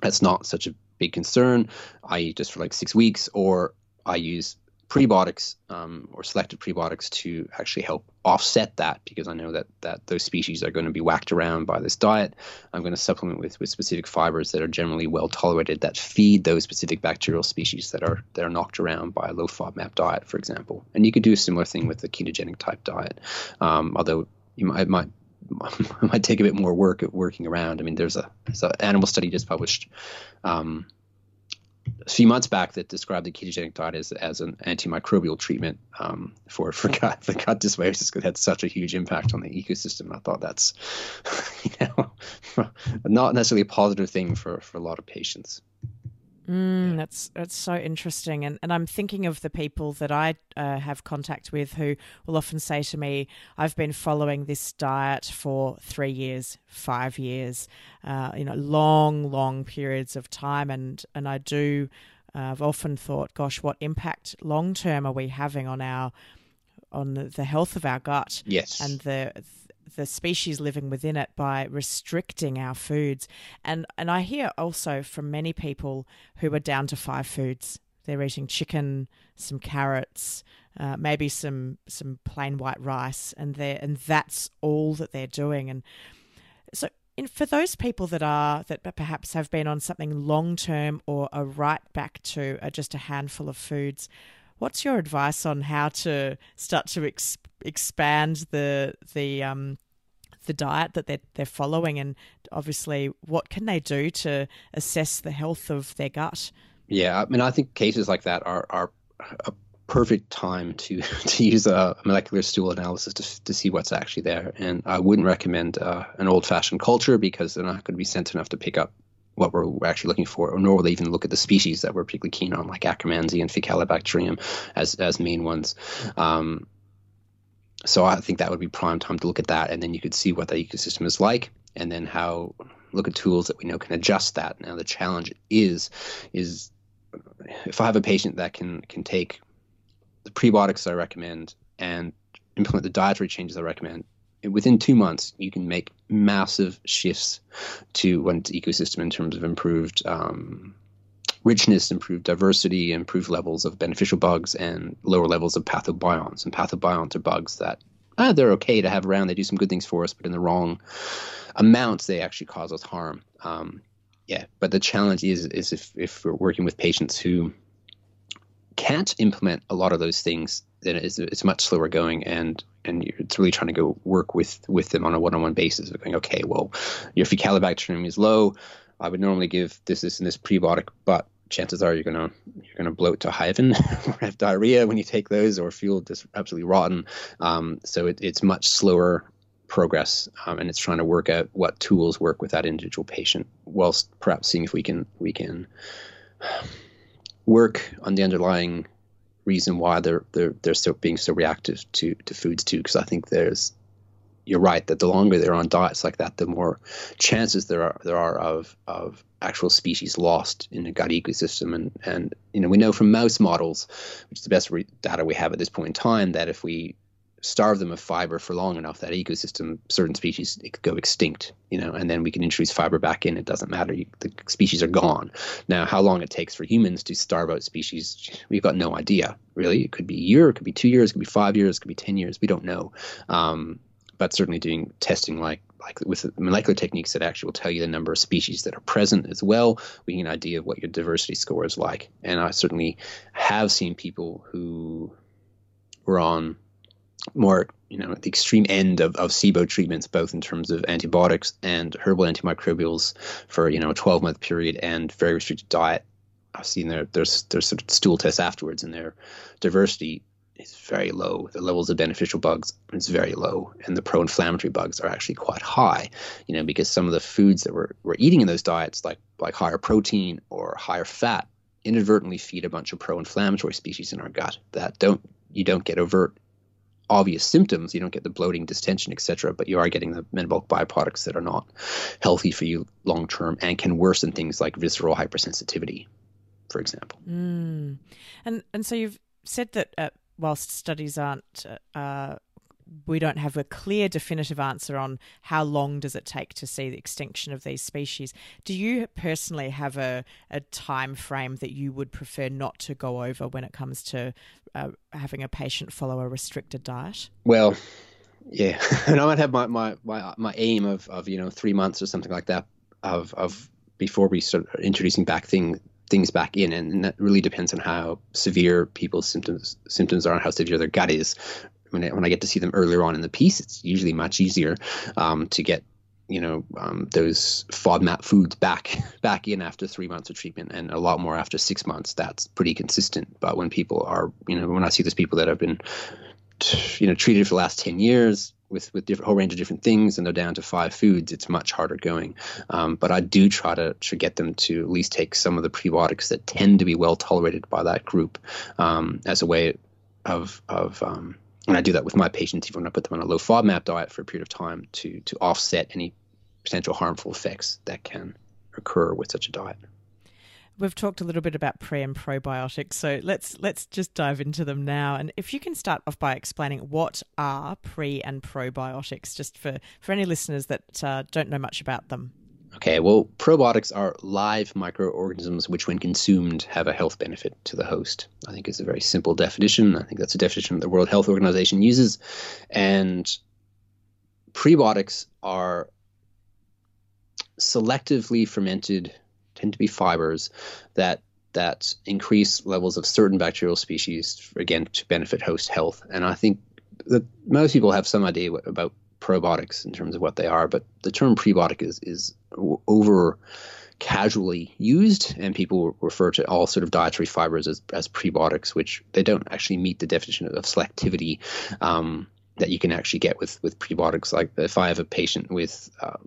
that's not such a big concern. I eat just for like six weeks, or I use prebiotics um, or selected prebiotics to actually help offset that because I know that that those species are going to be whacked around by this diet. I'm going to supplement with with specific fibers that are generally well tolerated that feed those specific bacterial species that are that are knocked around by a low FODMAP diet, for example. And you could do a similar thing with the ketogenic type diet, um, although you might, might might take a bit more work at working around. I mean, there's a there's an animal study just published um, a few months back that described the ketogenic diet as, as an antimicrobial treatment um, for for gut, gut dysbiosis because it had such a huge impact on the ecosystem. I thought that's you know not necessarily a positive thing for, for a lot of patients. Mm, that's that's so interesting, and and I'm thinking of the people that I uh, have contact with who will often say to me, "I've been following this diet for three years, five years, uh, you know, long, long periods of time," and and I do. Uh, I've often thought, "Gosh, what impact long term are we having on our on the, the health of our gut?" Yes, and the the species living within it by restricting our foods. And and I hear also from many people who are down to five foods. They're eating chicken, some carrots, uh, maybe some some plain white rice, and they and that's all that they're doing. And so, in, for those people that are that perhaps have been on something long term or are right back to uh, just a handful of foods, what's your advice on how to start to ex- expand the the um, the diet that they're, they're following? And obviously what can they do to assess the health of their gut? Yeah i mean i think cases like that are, are a perfect time to to use a molecular stool analysis to, to see what's actually there. And i wouldn't recommend uh, an old fashioned culture because they're not going to be sent enough to pick up what we're actually looking for, nor will they even look at the species that we're particularly keen on, like Akkermansia and Faecalibacterium as as main ones. Um, so I think that would be prime time to look at that, and then you could see what the ecosystem is like, and then how look at tools that we know can adjust that. Now the challenge is is if I have a patient that can can take the prebiotics I recommend and implement the dietary changes I recommend, within two months you can make massive shifts to one's ecosystem in terms of improved um, richness, improved diversity, improved levels of beneficial bugs, and lower levels of pathobionts. And pathobionts are bugs that ah, they're okay to have around. They do some good things for us, but in the wrong amounts, they actually cause us harm. Um, yeah, but the challenge is is if if we're working with patients who can't implement a lot of those things, then it's, it's much slower going, and and it's really trying to go work with with them on a one-on-one basis. Of going, okay, well, your Faecalibacterium is low. I would normally give this, this, and this prebiotic, but chances are you're gonna you're gonna bloat to hyphen or have diarrhea when you take those or feel just absolutely rotten. Um, so it, it's much slower progress, um, and it's trying to work out what tools work with that individual patient, whilst perhaps seeing if we can we can work on the underlying reason why they're they're they're so being so reactive to to foods too. Because I think there's you're right that the longer they're on diets like that, the more chances there are there are of of actual species lost in the gut ecosystem. And and you know we know from mouse models, which is the best re- data we have at this point in time, that if we starve them of fiber for long enough, that ecosystem, certain species it could go extinct, you know, and then we can introduce fiber back in. It doesn't matter. You, the species are gone. Now, how long it takes for humans to starve out species, we've got no idea, really. It could be a year, it could be two years, it could be five years, it could be 10 years. We don't know. Um, but certainly doing testing like like with molecular techniques that actually will tell you the number of species that are present as well. We get an idea of what your diversity score is like. And I certainly have seen people who were on more, you know, at the extreme end of, of SIBO treatments, both in terms of antibiotics and herbal antimicrobials for, you know, a 12 month period and very restricted diet. I've seen their, there's, there's sort of stool tests afterwards and their diversity is very low. The levels of beneficial bugs is very low, and the pro-inflammatory bugs are actually quite high. You know, because some of the foods that we're, we're eating in those diets, like like higher protein or higher fat, inadvertently feed a bunch of pro-inflammatory species in our gut that don't you don't get overt obvious symptoms you don't get the bloating distension etc but you are getting the metabolic byproducts that are not healthy for you long term and can worsen things like visceral hypersensitivity for example mm. and and so you've said that uh, whilst studies aren't, uh, we don't have a clear definitive answer on how long does it take to see the extinction of these species. Do you personally have a, a time frame that you would prefer not to go over when it comes to uh, having a patient follow a restricted diet? Well, yeah, and I might have my, my, my, my aim of, of, you know, three months or something like that of, of before we start introducing back thing, things back in, and, that really depends on how severe people's symptoms symptoms are and how severe their gut is. When I, when I get to see them earlier on in the piece, it's usually much easier um, to get you know um, those FODMAP foods back back in after three months of treatment, and a lot more after six months. That's pretty consistent. But when people are, you know, when I see those people that have been, you know, treated for the last ten years, with with different whole range of different things and they're down to five foods, it's much harder going. Um, but I do try to to get them to at least take some of the prebiotics that tend to be well tolerated by that group um, as a way of of um, and I do that with my patients even when I put them on a low FODMAP diet for a period of time to to offset any potential harmful effects that can occur with such a diet. We've talked a little bit about pre and probiotics, so let's let's just dive into them now. And if you can start off by explaining what are pre and probiotics, just for for any listeners that uh, don't know much about them. Okay, well, probiotics are live microorganisms which, when consumed, have a health benefit to the host. I think it's a very simple definition. I think that's a definition the World Health Organization uses. And prebiotics are selectively fermented tend to be fibers that that increase levels of certain bacterial species again to benefit host health. And I think that most people have some idea about probiotics in terms of what they are, but the term prebiotic is is over casually used, and people refer to all sort of dietary fibers as, as prebiotics, which they don't actually meet the definition of selectivity um, that you can actually get with with prebiotics. Like if I have a patient with uh,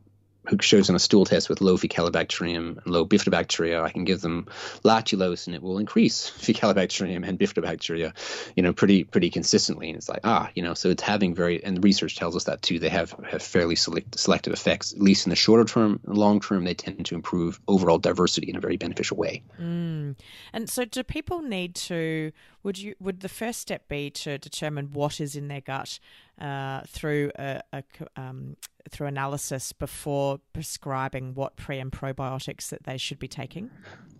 who shows on a stool test with low Faecalibacterium and low bifidobacteria, I can give them lactulose and it will increase Faecalibacterium and bifidobacteria, you know, pretty pretty consistently. And it's like, ah, you know, so it's having very, and research tells us that too. They have, have fairly select, selective effects, at least in the shorter term. Long term, they tend to improve overall diversity in a very beneficial way. Mm. And so, do people need to? Would you? Would the first step be to determine what is in their gut? Uh, through a, a um, through analysis before prescribing what pre and probiotics that they should be taking?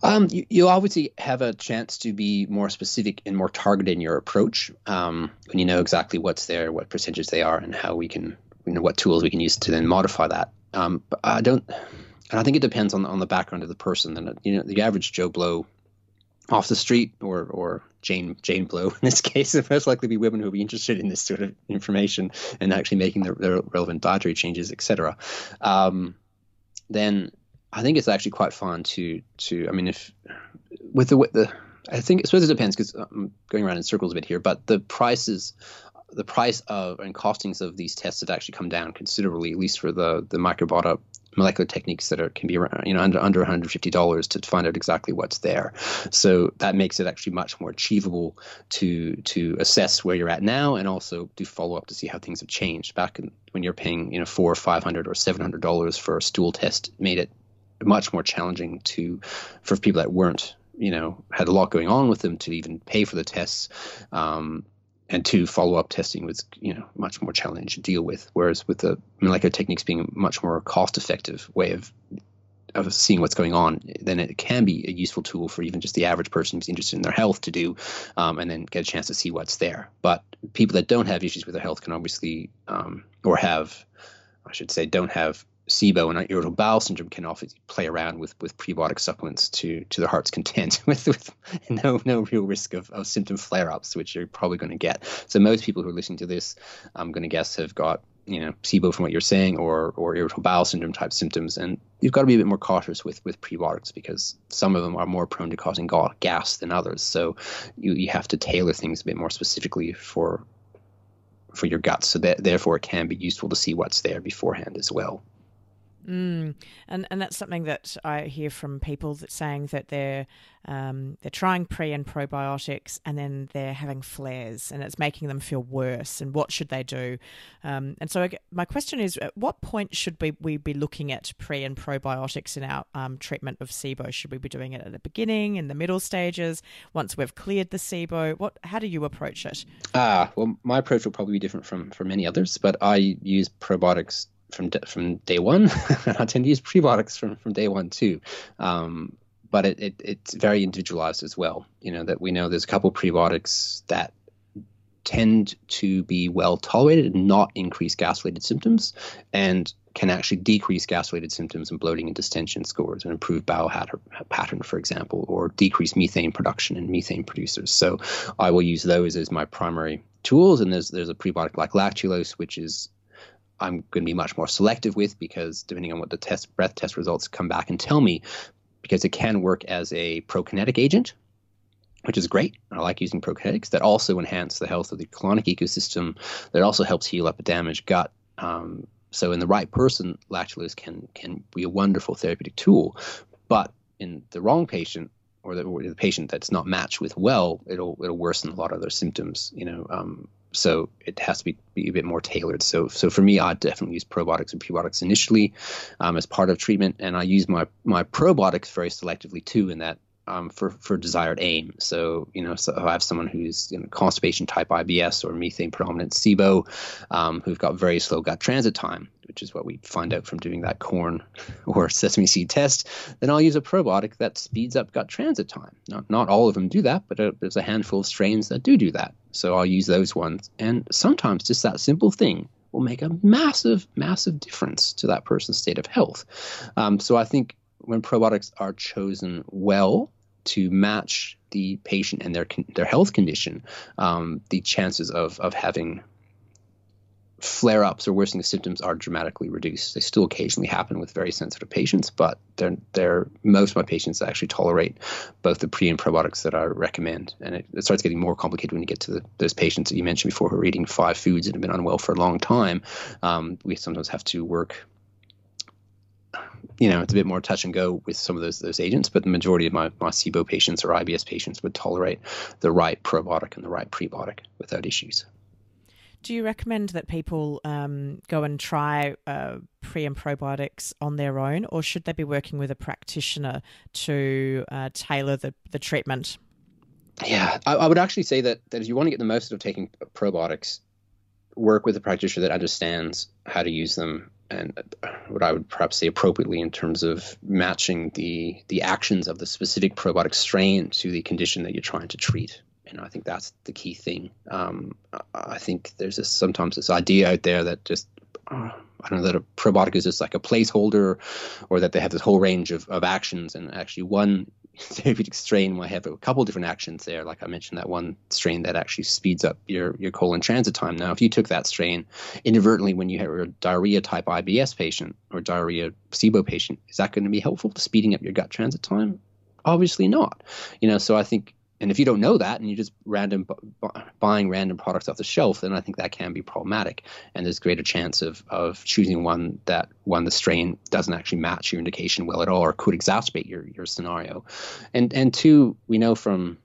Um, you, you, obviously have a chance to be more specific and more targeted in your approach um, when you know exactly what's there, what percentages they are, and how we can, you know, what tools we can use to then modify that. Um, but I don't, and I think it depends on on the background of the person. And you know, the average Joe Blow off the street or or Jane Jane Blow in this case, it most likely be women who will be interested in this sort of information and actually making the, the relevant dietary changes, etc. Um, then I think it's actually quite fun to to I mean if with the with the I think I suppose it depends because I'm going around in circles a bit here, but the prices the price of and costings of these tests have actually come down considerably, at least for the the microbiota molecular techniques that are can be around, you know under under $150 to find out exactly what's there. So that makes it actually much more achievable to to assess where you're at now and also do follow up to see how things have changed. Back in, when you're paying you know four or five hundred or seven hundred dollars for a stool test, made it much more challenging to for people that weren't you know had a lot going on with them to even pay for the tests. Um, and two, follow-up testing was you know much more challenging to deal with. Whereas with the molecular techniques being a much more cost-effective way of of seeing what's going on, then it can be a useful tool for even just the average person who's interested in their health to do, um, and then get a chance to see what's there. But people that don't have issues with their health can obviously, um, or have, I should say, don't have SIBO and irritable bowel syndrome can often play around with, with prebiotic supplements to to their heart's content with, with no no real risk of, of symptom flare ups, which you're probably going to get. So most people who are listening to this, I'm going to guess, have got you know SIBO from what you're saying or or irritable bowel syndrome type symptoms, and you've got to be a bit more cautious with with prebiotics because some of them are more prone to causing gas than others. So you you have to tailor things a bit more specifically for for your guts. So that therefore it can be useful to see what's there beforehand as well. Mm. And and that's something that I hear from people that saying that they're um, they're trying pre and probiotics and then they're having flares and it's making them feel worse. And what should they do? Um, and so I, my question is, at what point should we, we be looking at pre and probiotics in our um, treatment of SIBO? Should we be doing it at the beginning, in the middle stages, once we've cleared the SIBO? What how do you approach it? Ah, well, my approach will probably be different from from many others, but I use probiotics from from day one. I tend to use prebiotics from from day one too. Um, but it, it, it's very individualized as well. You know that we know there's a couple prebiotics that tend to be well tolerated and not increase gas-related symptoms, and can actually decrease gas-related symptoms and bloating and distension scores and improve bowel pattern, for example, or decrease methane production in methane producers. So I will use those as my primary tools. And there's there's a prebiotic like lactulose, which is I'm going to be much more selective with because depending on what the test breath test results come back and tell me, because it can work as a prokinetic agent, which is great. I like using prokinetics that also enhance the health of the colonic ecosystem. That also helps heal up a damaged gut. Um, so in the right person, lactulose can can be a wonderful therapeutic tool, but in the wrong patient, or the, or the, patient that's not matched with well, it'll it'll worsen a lot of their symptoms. You know, um, so it has to be, be a bit more tailored. So so for me, I definitely use probiotics and prebiotics initially um, as part of treatment, and I use my my probiotics very selectively too. In that um, for for desired aim. So you know, so I have someone who's you know, constipation type IBS or methane predominant SIBO, um, who've got very slow gut transit time, which is what we find out from doing that corn or sesame seed test, then I'll use a probiotic that speeds up gut transit time. Not not all of them do that, but uh, there's a handful of strains that do do that. So I'll use those ones, and sometimes just that simple thing will make a massive, massive difference to that person's state of health. Um, so I think when probiotics are chosen well, to match the patient and their their health condition, um, the chances of of having flare ups or worsening symptoms are dramatically reduced. They still occasionally happen with very sensitive patients, but they're, they're most of my patients actually tolerate both the pre and probiotics that I recommend. And it, it starts getting more complicated when you get to the, those patients that you mentioned before who are eating five foods and have been unwell for a long time. Um, we sometimes have to work you know, it's a bit more touch and go with some of those those agents, but the majority of my, my SIBO patients or IBS patients would tolerate the right probiotic and the right prebiotic without issues. Do you recommend that people um, go and try uh, pre and probiotics on their own, or should they be working with a practitioner to uh, tailor the, the treatment? Yeah, I, I, would actually say that, that if you want to get the most out of taking probiotics, work with a practitioner that understands how to use them and what I would perhaps say appropriately in terms of matching the the actions of the specific probiotic strain to the condition that you're trying to treat. And I think that's the key thing. Um, I think there's this, sometimes this idea out there that just uh, I don't know that a probiotic is just like a placeholder, or that they have this whole range of, of actions, and actually one therapeutic strain might have a couple different actions there. Like I mentioned, that one strain that actually speeds up your, your colon transit time. Now, if you took that strain inadvertently when you have a diarrhea type IBS patient or diarrhea SIBO patient, is that going to be helpful to speeding up your gut transit time? Obviously not. You know, so I think and if you don't know that and you're just random bu- buying random products off the shelf, then I think that can be problematic. And there's greater chance of of choosing one that one the strain doesn't actually match your indication well at all, or could exacerbate your your scenario. And and two, we know from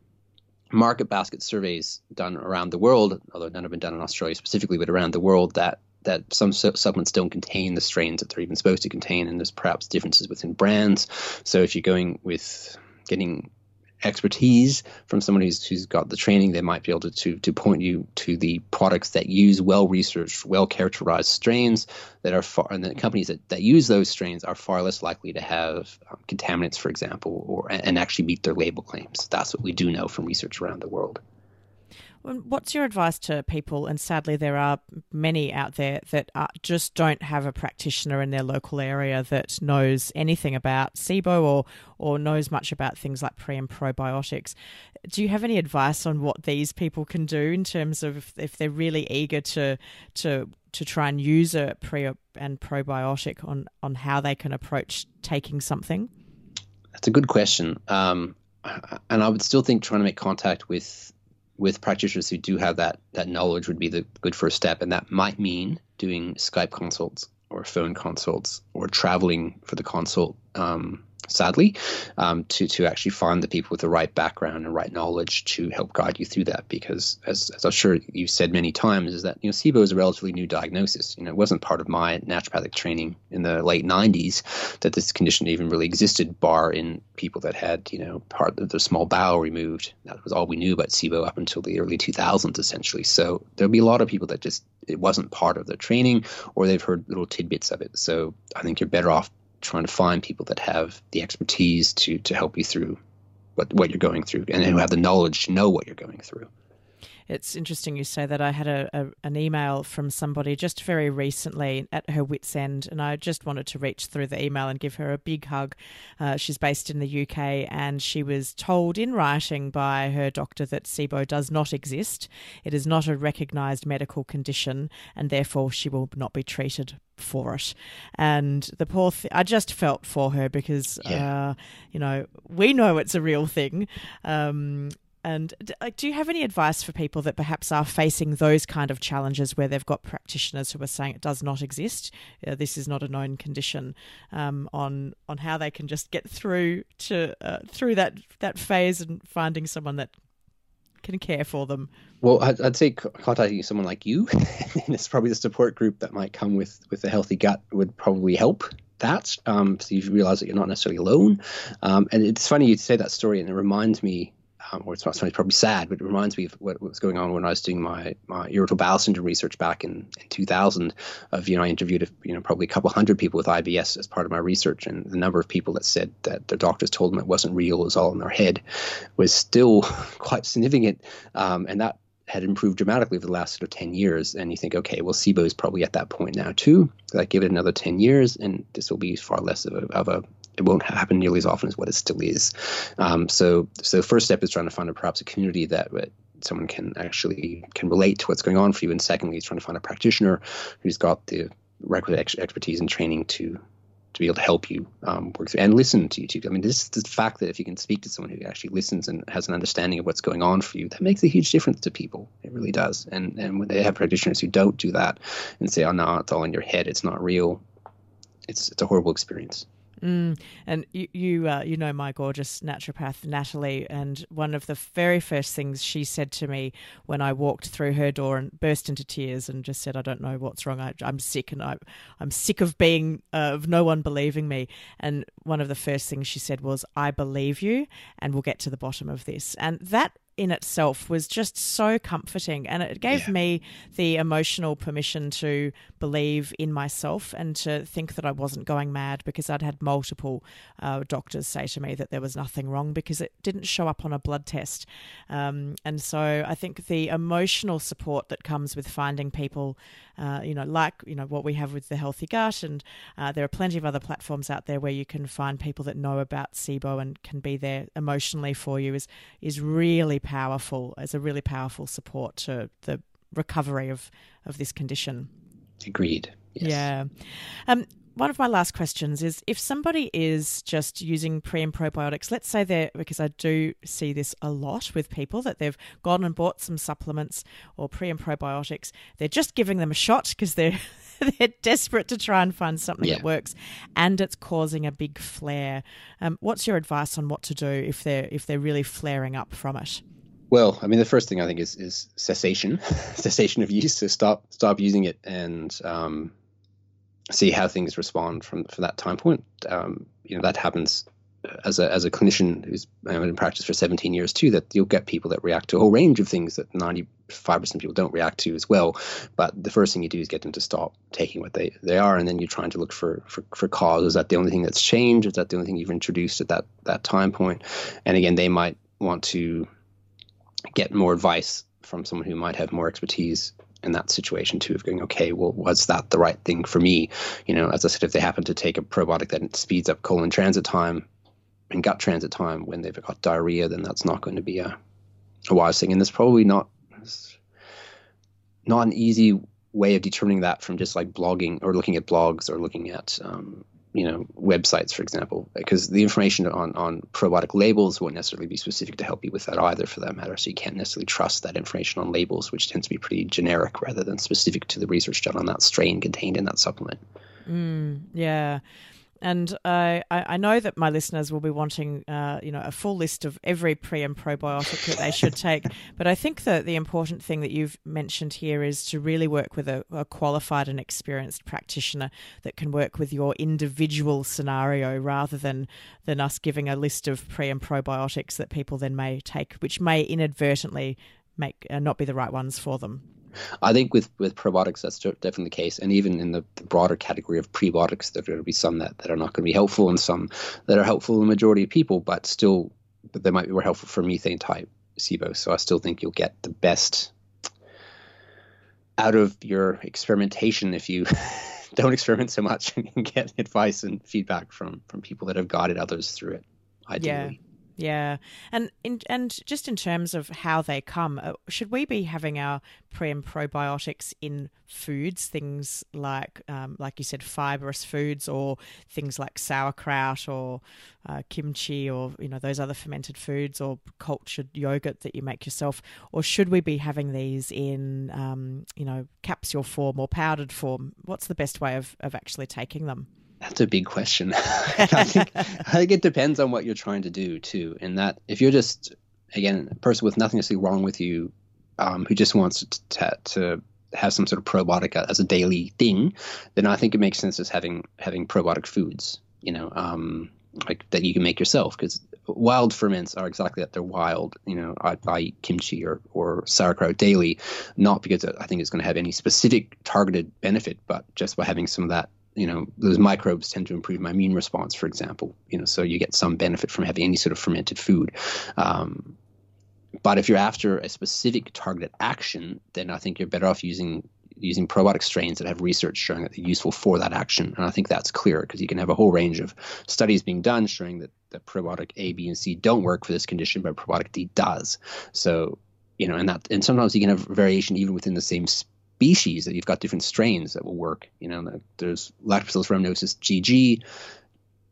market basket surveys done around the world, although none have been done in Australia specifically, but around the world, that that some supplements don't contain the strains that they're even supposed to contain, and there's perhaps differences within brands. So if you're going with getting expertise from someone who's, who's got the training, they might be able to, to, to point you to the products that use well researched, well characterized strains that are far, and the companies that, that use those strains are far less likely to have um, contaminants, for example, or and actually meet their label claims. That's what we do know from research around the world. What's your advice to people? And sadly, there are many out there that are, just don't have a practitioner in their local area that knows anything about SIBO or or knows much about things like pre and probiotics. Do you have any advice on what these people can do in terms of if, if they're really eager to to to try and use a pre and probiotic on on how they can approach taking something? That's a good question. Um, and I would still think trying to make contact with with practitioners who do have that that knowledge would be the good first step, and that might mean doing Skype consults or phone consults or traveling for the consult. Um, sadly, um, to to actually find the people with the right background and right knowledge to help guide you through that. Because as, as I'm sure you've said many times, is that you know SIBO is a relatively new diagnosis. You know, it wasn't part of my naturopathic training in the late '90s that this condition even really existed, bar in people that had you know part of the small bowel removed. That was all we knew about SIBO up until the early 2000s, essentially. So there'll be a lot of people that just it wasn't part of their training, or they've heard little tidbits of it. So I think you're better off trying to find people that have the expertise to to help you through what what you're going through and who have the knowledge to know what you're going through. It's interesting you say that. I had a, a, an email from somebody just very recently at her wits' end, and I just wanted to reach through the email and give her a big hug. Uh, she's based in the UK, and she was told in writing by her doctor that SIBO does not exist. It is not a recognised medical condition, and therefore she will not be treated for it. And the poor, th- I just felt for her because, yeah. uh, you know, we know it's a real thing. Um, and like, do you have any advice for people that perhaps are facing those kind of challenges where they've got practitioners who are saying it does not exist, uh, this is not a known condition, um, on on how they can just get through to uh, through that that phase and finding someone that can care for them? Well, I'd, I'd say contacting someone like you, and it's probably the support group that might come with with a healthy gut would probably help that. Um, so you realize that you're not necessarily alone. Um, and it's funny you say that story, and it reminds me um, or it's not it's probably sad, but it reminds me of what, what, was going on when I was doing my, my irritable bowel syndrome research back in, in 2000. Of you know, I interviewed you know probably a couple hundred people with IBS as part of my research, and the number of people that said that their doctors told them it wasn't real, it was all in their head, was still quite significant, um, and that had improved dramatically over the last sort of 10 years. And you think, okay, well, SIBO is probably at that point now too. Like, give it another 10 years, and this will be far less of a, of a it won't happen nearly as often as what it still is. Um, so, so first step is trying to find a, perhaps a community that someone can actually can relate to what's going on for you. And secondly, is trying to find a practitioner who's got the requisite ex- expertise and training to to be able to help you um, work through and listen to you. Too. I mean, this the fact that if you can speak to someone who actually listens and has an understanding of what's going on for you, that makes a huge difference to people. It really does. And and when they have practitioners who don't do that and say, "Oh no, it's all in your head. It's not real," it's it's a horrible experience. Mm. And you you, uh, you know my gorgeous naturopath Natalie, and one of the very first things she said to me when I walked through her door and burst into tears and just said, "I don't know what's wrong. I, am sick, and I, I'm sick of being uh, of no one believing me." And one of the first things she said was, "I believe you, and we'll get to the bottom of this." And that in itself was just so comforting and it gave yeah. me the emotional permission to believe in myself and to think that I wasn't going mad because I'd had multiple uh, doctors say to me that there was nothing wrong because it didn't show up on a blood test. Um, and so I think the emotional support that comes with finding people, uh, you know, like, you know, what we have with the Healthy Gut, and uh, there are plenty of other platforms out there where you can find people that know about SIBO and can be there emotionally for you is, is really powerful as a really powerful support to the recovery of, of this condition. Agreed. Yes. Yeah. Um, one of my last questions is if somebody is just using pre and probiotics, let's say they're, because I do see this a lot with people, that they've gone and bought some supplements or pre and probiotics, they're just giving them a shot because they're, they're desperate to try and find something Yeah. that works and it's causing a big flare. Um, what's your advice on what to do if they're, if they're really flaring up from it? Well, I mean, the first thing I think is is cessation, cessation of use. So stop stop using it and um, see how things respond from from that time point. Um, you know, that happens as a as a clinician who's been in practice for 17 years too. That you'll get people that react to a whole range of things that 95 percent of people don't react to as well. But the first thing you do is get them to stop taking what they they are, and then you're trying to look for for for cause. Is that the only thing that's changed? Is that the only thing you've introduced at that that time point? And again, they might want to get more advice from someone who might have more expertise in that situation too of going okay well was that the right thing for me? You know as i said if they happen to take a probiotic that speeds up colon transit time and gut transit time when they've got diarrhea then that's not going to be a, a wise thing. And there's probably not not an easy way of determining that from just like blogging or looking at blogs or looking at um, you know websites for example because the information on on probiotic labels won't necessarily be specific to help you with that either for that matter so you can't necessarily trust that information on labels which tends to be pretty generic rather than specific to the research done on that strain contained in that supplement Mm, Yeah. And I I know that my listeners will be wanting, uh, you know, a full list of every pre and probiotic that they should take. But I think that the important thing that you've mentioned here is to really work with a, a qualified and experienced practitioner that can work with your individual scenario rather than than us giving a list of pre and probiotics that people then may take, which may inadvertently make uh, not be the right ones for them. I think with, with probiotics, that's definitely the case. And even in the, the broader category of prebiotics, there are going to be some that, that are not going to be helpful and some that are helpful to the majority of people, but still, but they might be more helpful for methane type SIBO. So I still think you'll get the best out of your experimentation if you don't experiment so much and get advice and feedback from, from people that have guided others through it, ideally. Yeah, and in, and just in terms of how they come, uh, should we be having our pre and probiotics in foods, things like um, like you said, fibrous foods, or things like sauerkraut or uh, kimchi, or you know those other fermented foods, or cultured yogurt that you make yourself, or should we be having these in um, you know capsule form or powdered form? What's the best way of, of actually taking them? That's a big question. I think I think it depends on what you're trying to do too. In that, if you're just again a person with nothing necessarily wrong with you, um, who just wants to, to to have some sort of probiotic as a daily thing, then I think it makes sense as having having probiotic foods. You know, um, like that you can make yourself because wild ferments are exactly that they're wild. You know, I, I eat kimchi or or sauerkraut daily, not because I think it's going to have any specific targeted benefit, but just by having some of that you know those microbes tend to improve my immune response for example. You know so you get some benefit from having any sort of fermented food. Um, but if you're after a specific targeted action then i think you're better off using using probiotic strains that have research showing that they're useful for that action. And i think that's clear because you can have a whole range of studies being done showing that, that probiotic a b and c don't work for this condition but probiotic d does. So you know and that and sometimes you can have variation even within the same species that you've got different strains that will work. You know, there's Lactobacillus rhamnosus GG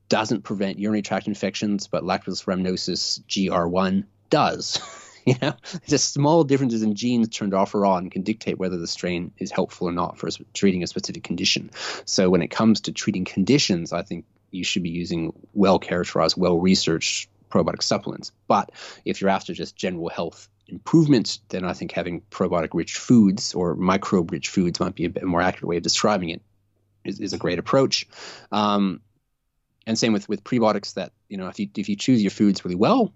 doesn't prevent urinary tract infections, but Lactobacillus rhamnosus GR1 does. you know, just small differences in genes turned off or on can dictate whether the strain is helpful or not for treating a specific condition. So when it comes to treating conditions, I think you should be using well characterized, well researched probiotic supplements. But if you're after just general health improvement, then I think having probiotic rich foods or microbe rich foods might be a bit more accurate way of describing it. Is, is a great approach. Um, and same with with prebiotics that you know if you if you choose your foods really well,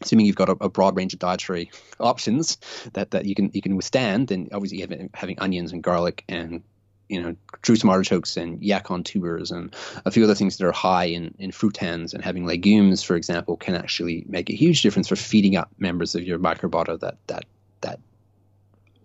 assuming you've got a, a broad range of dietary options that that you can you can withstand, then obviously having, having onions and garlic and you know, Jerusalem artichokes and yacon tubers and a few other things that are high in, in fructans and having legumes, for example, can actually make a huge difference for feeding up members of your microbiota that that that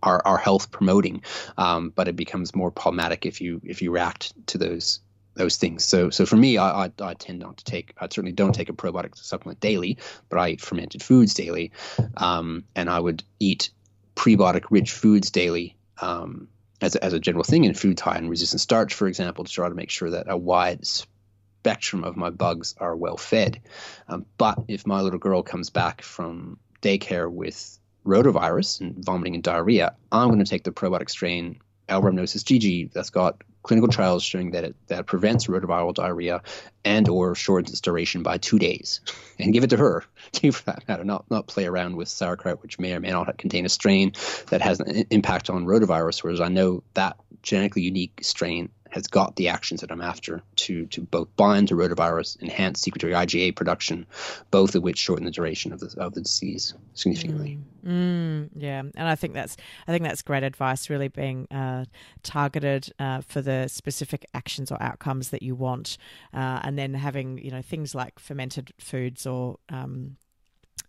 are, are health promoting. Um, but it becomes more problematic if you if you react to those those things. So so for me, I, I, I tend not to take. I certainly don't take a probiotic supplement daily, but I eat fermented foods daily, um, and I would eat prebiotic rich foods daily. Um, as a, as a general thing in food high in resistant starch, for example, to try to make sure that a wide spectrum of my bugs are well fed. Um, but if my little girl comes back from daycare with rotavirus and vomiting and diarrhea, I'm going to take the probiotic strain L. GG that's got clinical trials showing that it that prevents rotaviral diarrhea and or shortens its duration by two days. And give it to her. For that. Matter not not play around with sauerkraut which may or may not contain a strain that has an impact on rotavirus whereas i know that genetically unique strain has got the actions that I'm after to to both bind to rotavirus, enhance secretory IgA production, both of which shorten the duration of the of the disease significantly. Mm, mm, yeah, and I think that's I think that's great advice. Really being uh, targeted uh, for the specific actions or outcomes that you want, uh, and then having you know things like fermented foods or um,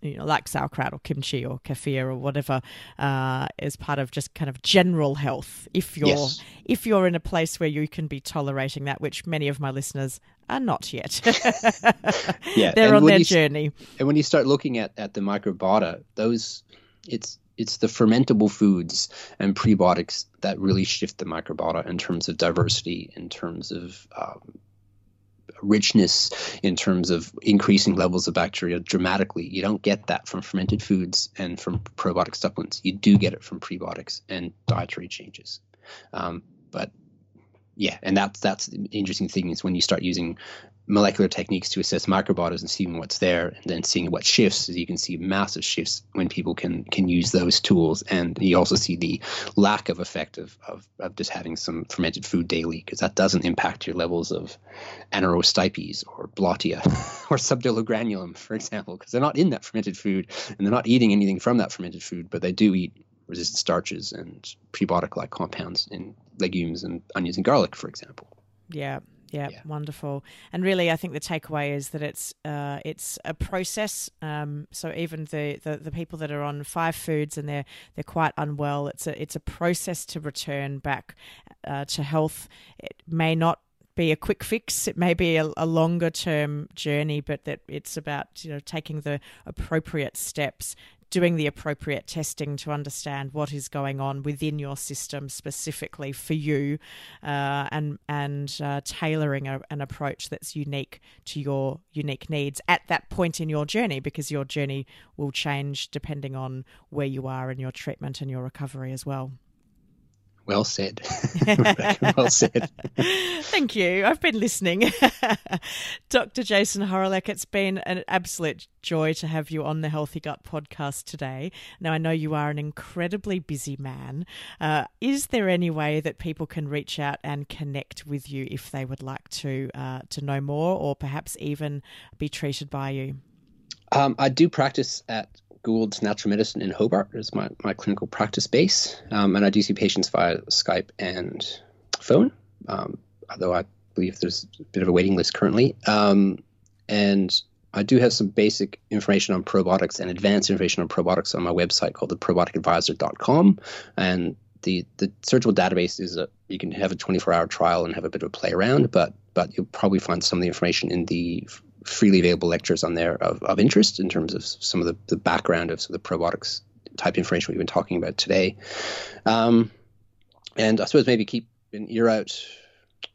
you know, like sauerkraut or kimchi or kefir or whatever, uh, as part of just kind of general health. If you're yes. if you're in a place where you can be tolerating that, which many of my listeners are not yet. yeah, they're on their you, journey. And when you start looking at at the microbiota, those it's it's the fermentable foods and prebiotics that really shift the microbiota in terms of diversity, in terms of um, richness in terms of increasing levels of bacteria dramatically. You don't get that from fermented foods and from probiotic supplements. You do get it from prebiotics and dietary changes. Um, but yeah, and that's that's the interesting thing is when you start using molecular techniques to assess microbiotas and seeing what's there and then seeing what shifts. As you can see massive shifts when people can can use those tools. And you also see the lack of effect of, of, of just having some fermented food daily because that doesn't impact your levels of anaerostipes or Blautia or Subdoligranulum for example because they're not in that fermented food and they're not eating anything from that fermented food but they do eat resistant starches and prebiotic like compounds in legumes and onions and garlic for example. Yeah yeah, wonderful. And really, I think the takeaway is that it's uh, it's a process. Um, so even the, the, the people that are on five foods and they're they're quite unwell, it's a it's a process to return back uh, to health. It may not be a quick fix. It may be a, a, longer term journey, but that it's about you know taking the appropriate steps doing the appropriate testing to understand what is going on within your system specifically for you, uh, and and uh, tailoring a, an approach that's unique to your unique needs at that point in your journey, because your journey will change depending on where you are in your treatment and your recovery as well. Well said. well said. Thank you. I've been listening. Dr. Jason Hawrelak, it's been an absolute joy to have you on the Healthy Gut podcast today. Now, I know you are an incredibly busy man. Uh, is there any way that people can reach out and connect with you if they would like to, uh, to know more or perhaps even be treated by you? Um, I do practice at Gould's Natural Medicine in Hobart is my, my clinical practice base. Um, and I do see patients via Skype and phone, um, although I believe there's a bit of a waiting list currently. Um, and I do have some basic information on probiotics and advanced information on probiotics on my website called the probioticadvisor.com. And the, the searchable database is a, you can have a 24 hour trial and have a bit of a play around, but but you'll probably find some of the information in the freely available lectures on there of, of interest in terms of some of the, the background of, the probiotics type information we've been talking about today. Um, and I suppose maybe keep an ear out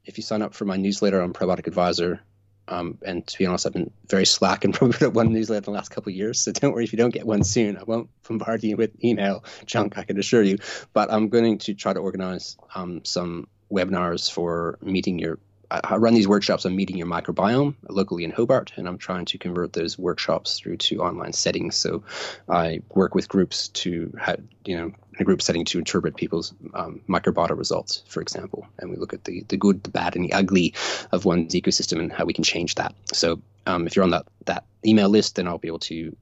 if you sign up for my newsletter on Probiotic Advisor. Um, and to be honest, I've been very slack and probably put up one newsletter in the last couple of years. So don't worry if you don't get one soon. I won't bombard you with email junk, I can assure you. But I'm going to try to organize um, some webinars for meeting your I run these workshops on meeting your microbiome locally in Hobart, and I'm trying to convert those workshops through to online settings. So I work with groups to, have, you know, in a group setting to interpret people's um, microbiota results, for example, and we look at the the good, the bad, and the ugly of one's ecosystem and how we can change that. So um, if you're on that that email list, then I'll be able to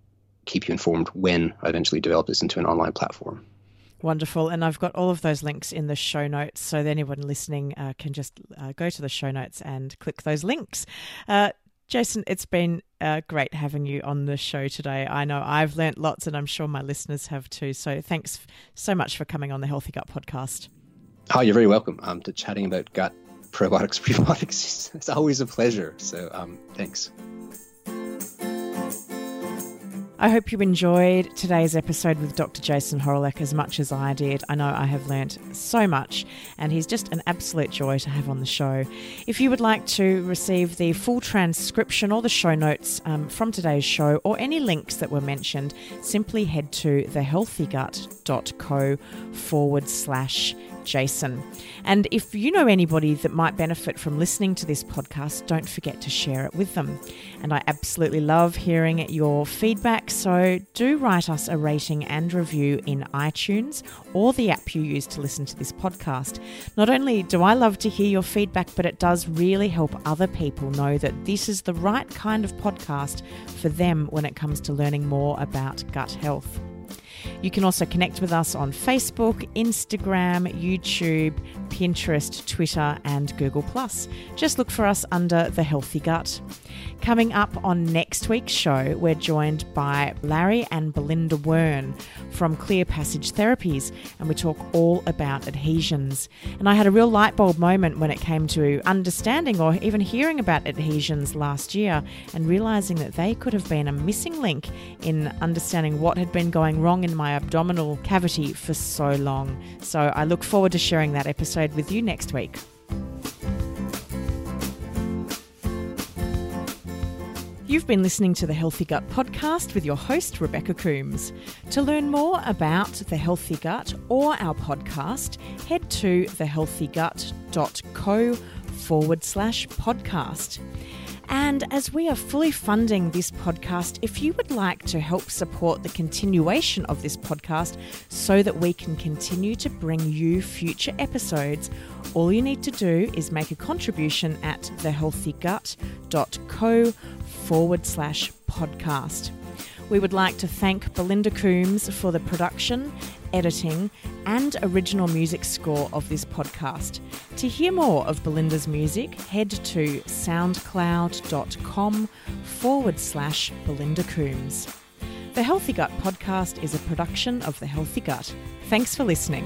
keep you informed when I eventually develop this into an online platform. Wonderful. And I've got all of those links in the show notes. So that anyone listening uh, can just uh, go to the show notes and click those links. Uh, Jason, it's been uh, great having you on the show today. I know I've learnt lots, and I'm sure my listeners have too. So thanks so much for coming on the Healthy Gut podcast. Oh, you're very welcome. Um, to chatting about gut probiotics, prebiotics, it's always a pleasure. So um, thanks. I hope you enjoyed today's episode with Dr. Jason Hawrelak as much as I did. I know I have learnt so much, and he's just an absolute joy to have on the show. If you would like to receive the full transcription or the show notes um, from today's show, or any links that were mentioned, simply head to thehealthygut.co forward slash Jason. And if you know anybody that might benefit from listening to this podcast, don't forget to share it with them. And I absolutely love hearing your feedback, so do write us a rating and review in iTunes or the app you use to listen to this podcast. Not only do I love to hear your feedback, but it does really help other people know that this is the right kind of podcast for them when it comes to learning more about gut health. You can also connect with us on Facebook, Instagram, YouTube, Pinterest, Twitter, and Google. Just look for us under The Healthy Gut. Coming up on next week's show, we're joined by Larry and Belinda Wurn from Clear Passage Therapies, and we talk all about adhesions. And I had a real light bulb moment when it came to understanding or even hearing about adhesions last year and realizing that they could have been a missing link in understanding what had been going wrong in my abdominal cavity for so long. So I look forward to sharing that episode with you next week. You've been listening to the Healthy Gut podcast with your host, Rebecca Coomes. To learn more about the Healthy Gut or our podcast, head to thehealthygut.co forward slash podcast. And as we are fully funding this podcast, if you would like to help support the continuation of this podcast so that we can continue to bring you future episodes, all you need to do is make a contribution at thehealthygut.co forward slash podcast. We would like to thank Belinda Coomes for the production, editing, and original music score of this podcast. To hear more of Belinda's music, head to soundcloud.com forward slash Belinda Coomes. The Healthy Gut podcast is a production of The Healthy Gut. Thanks for listening.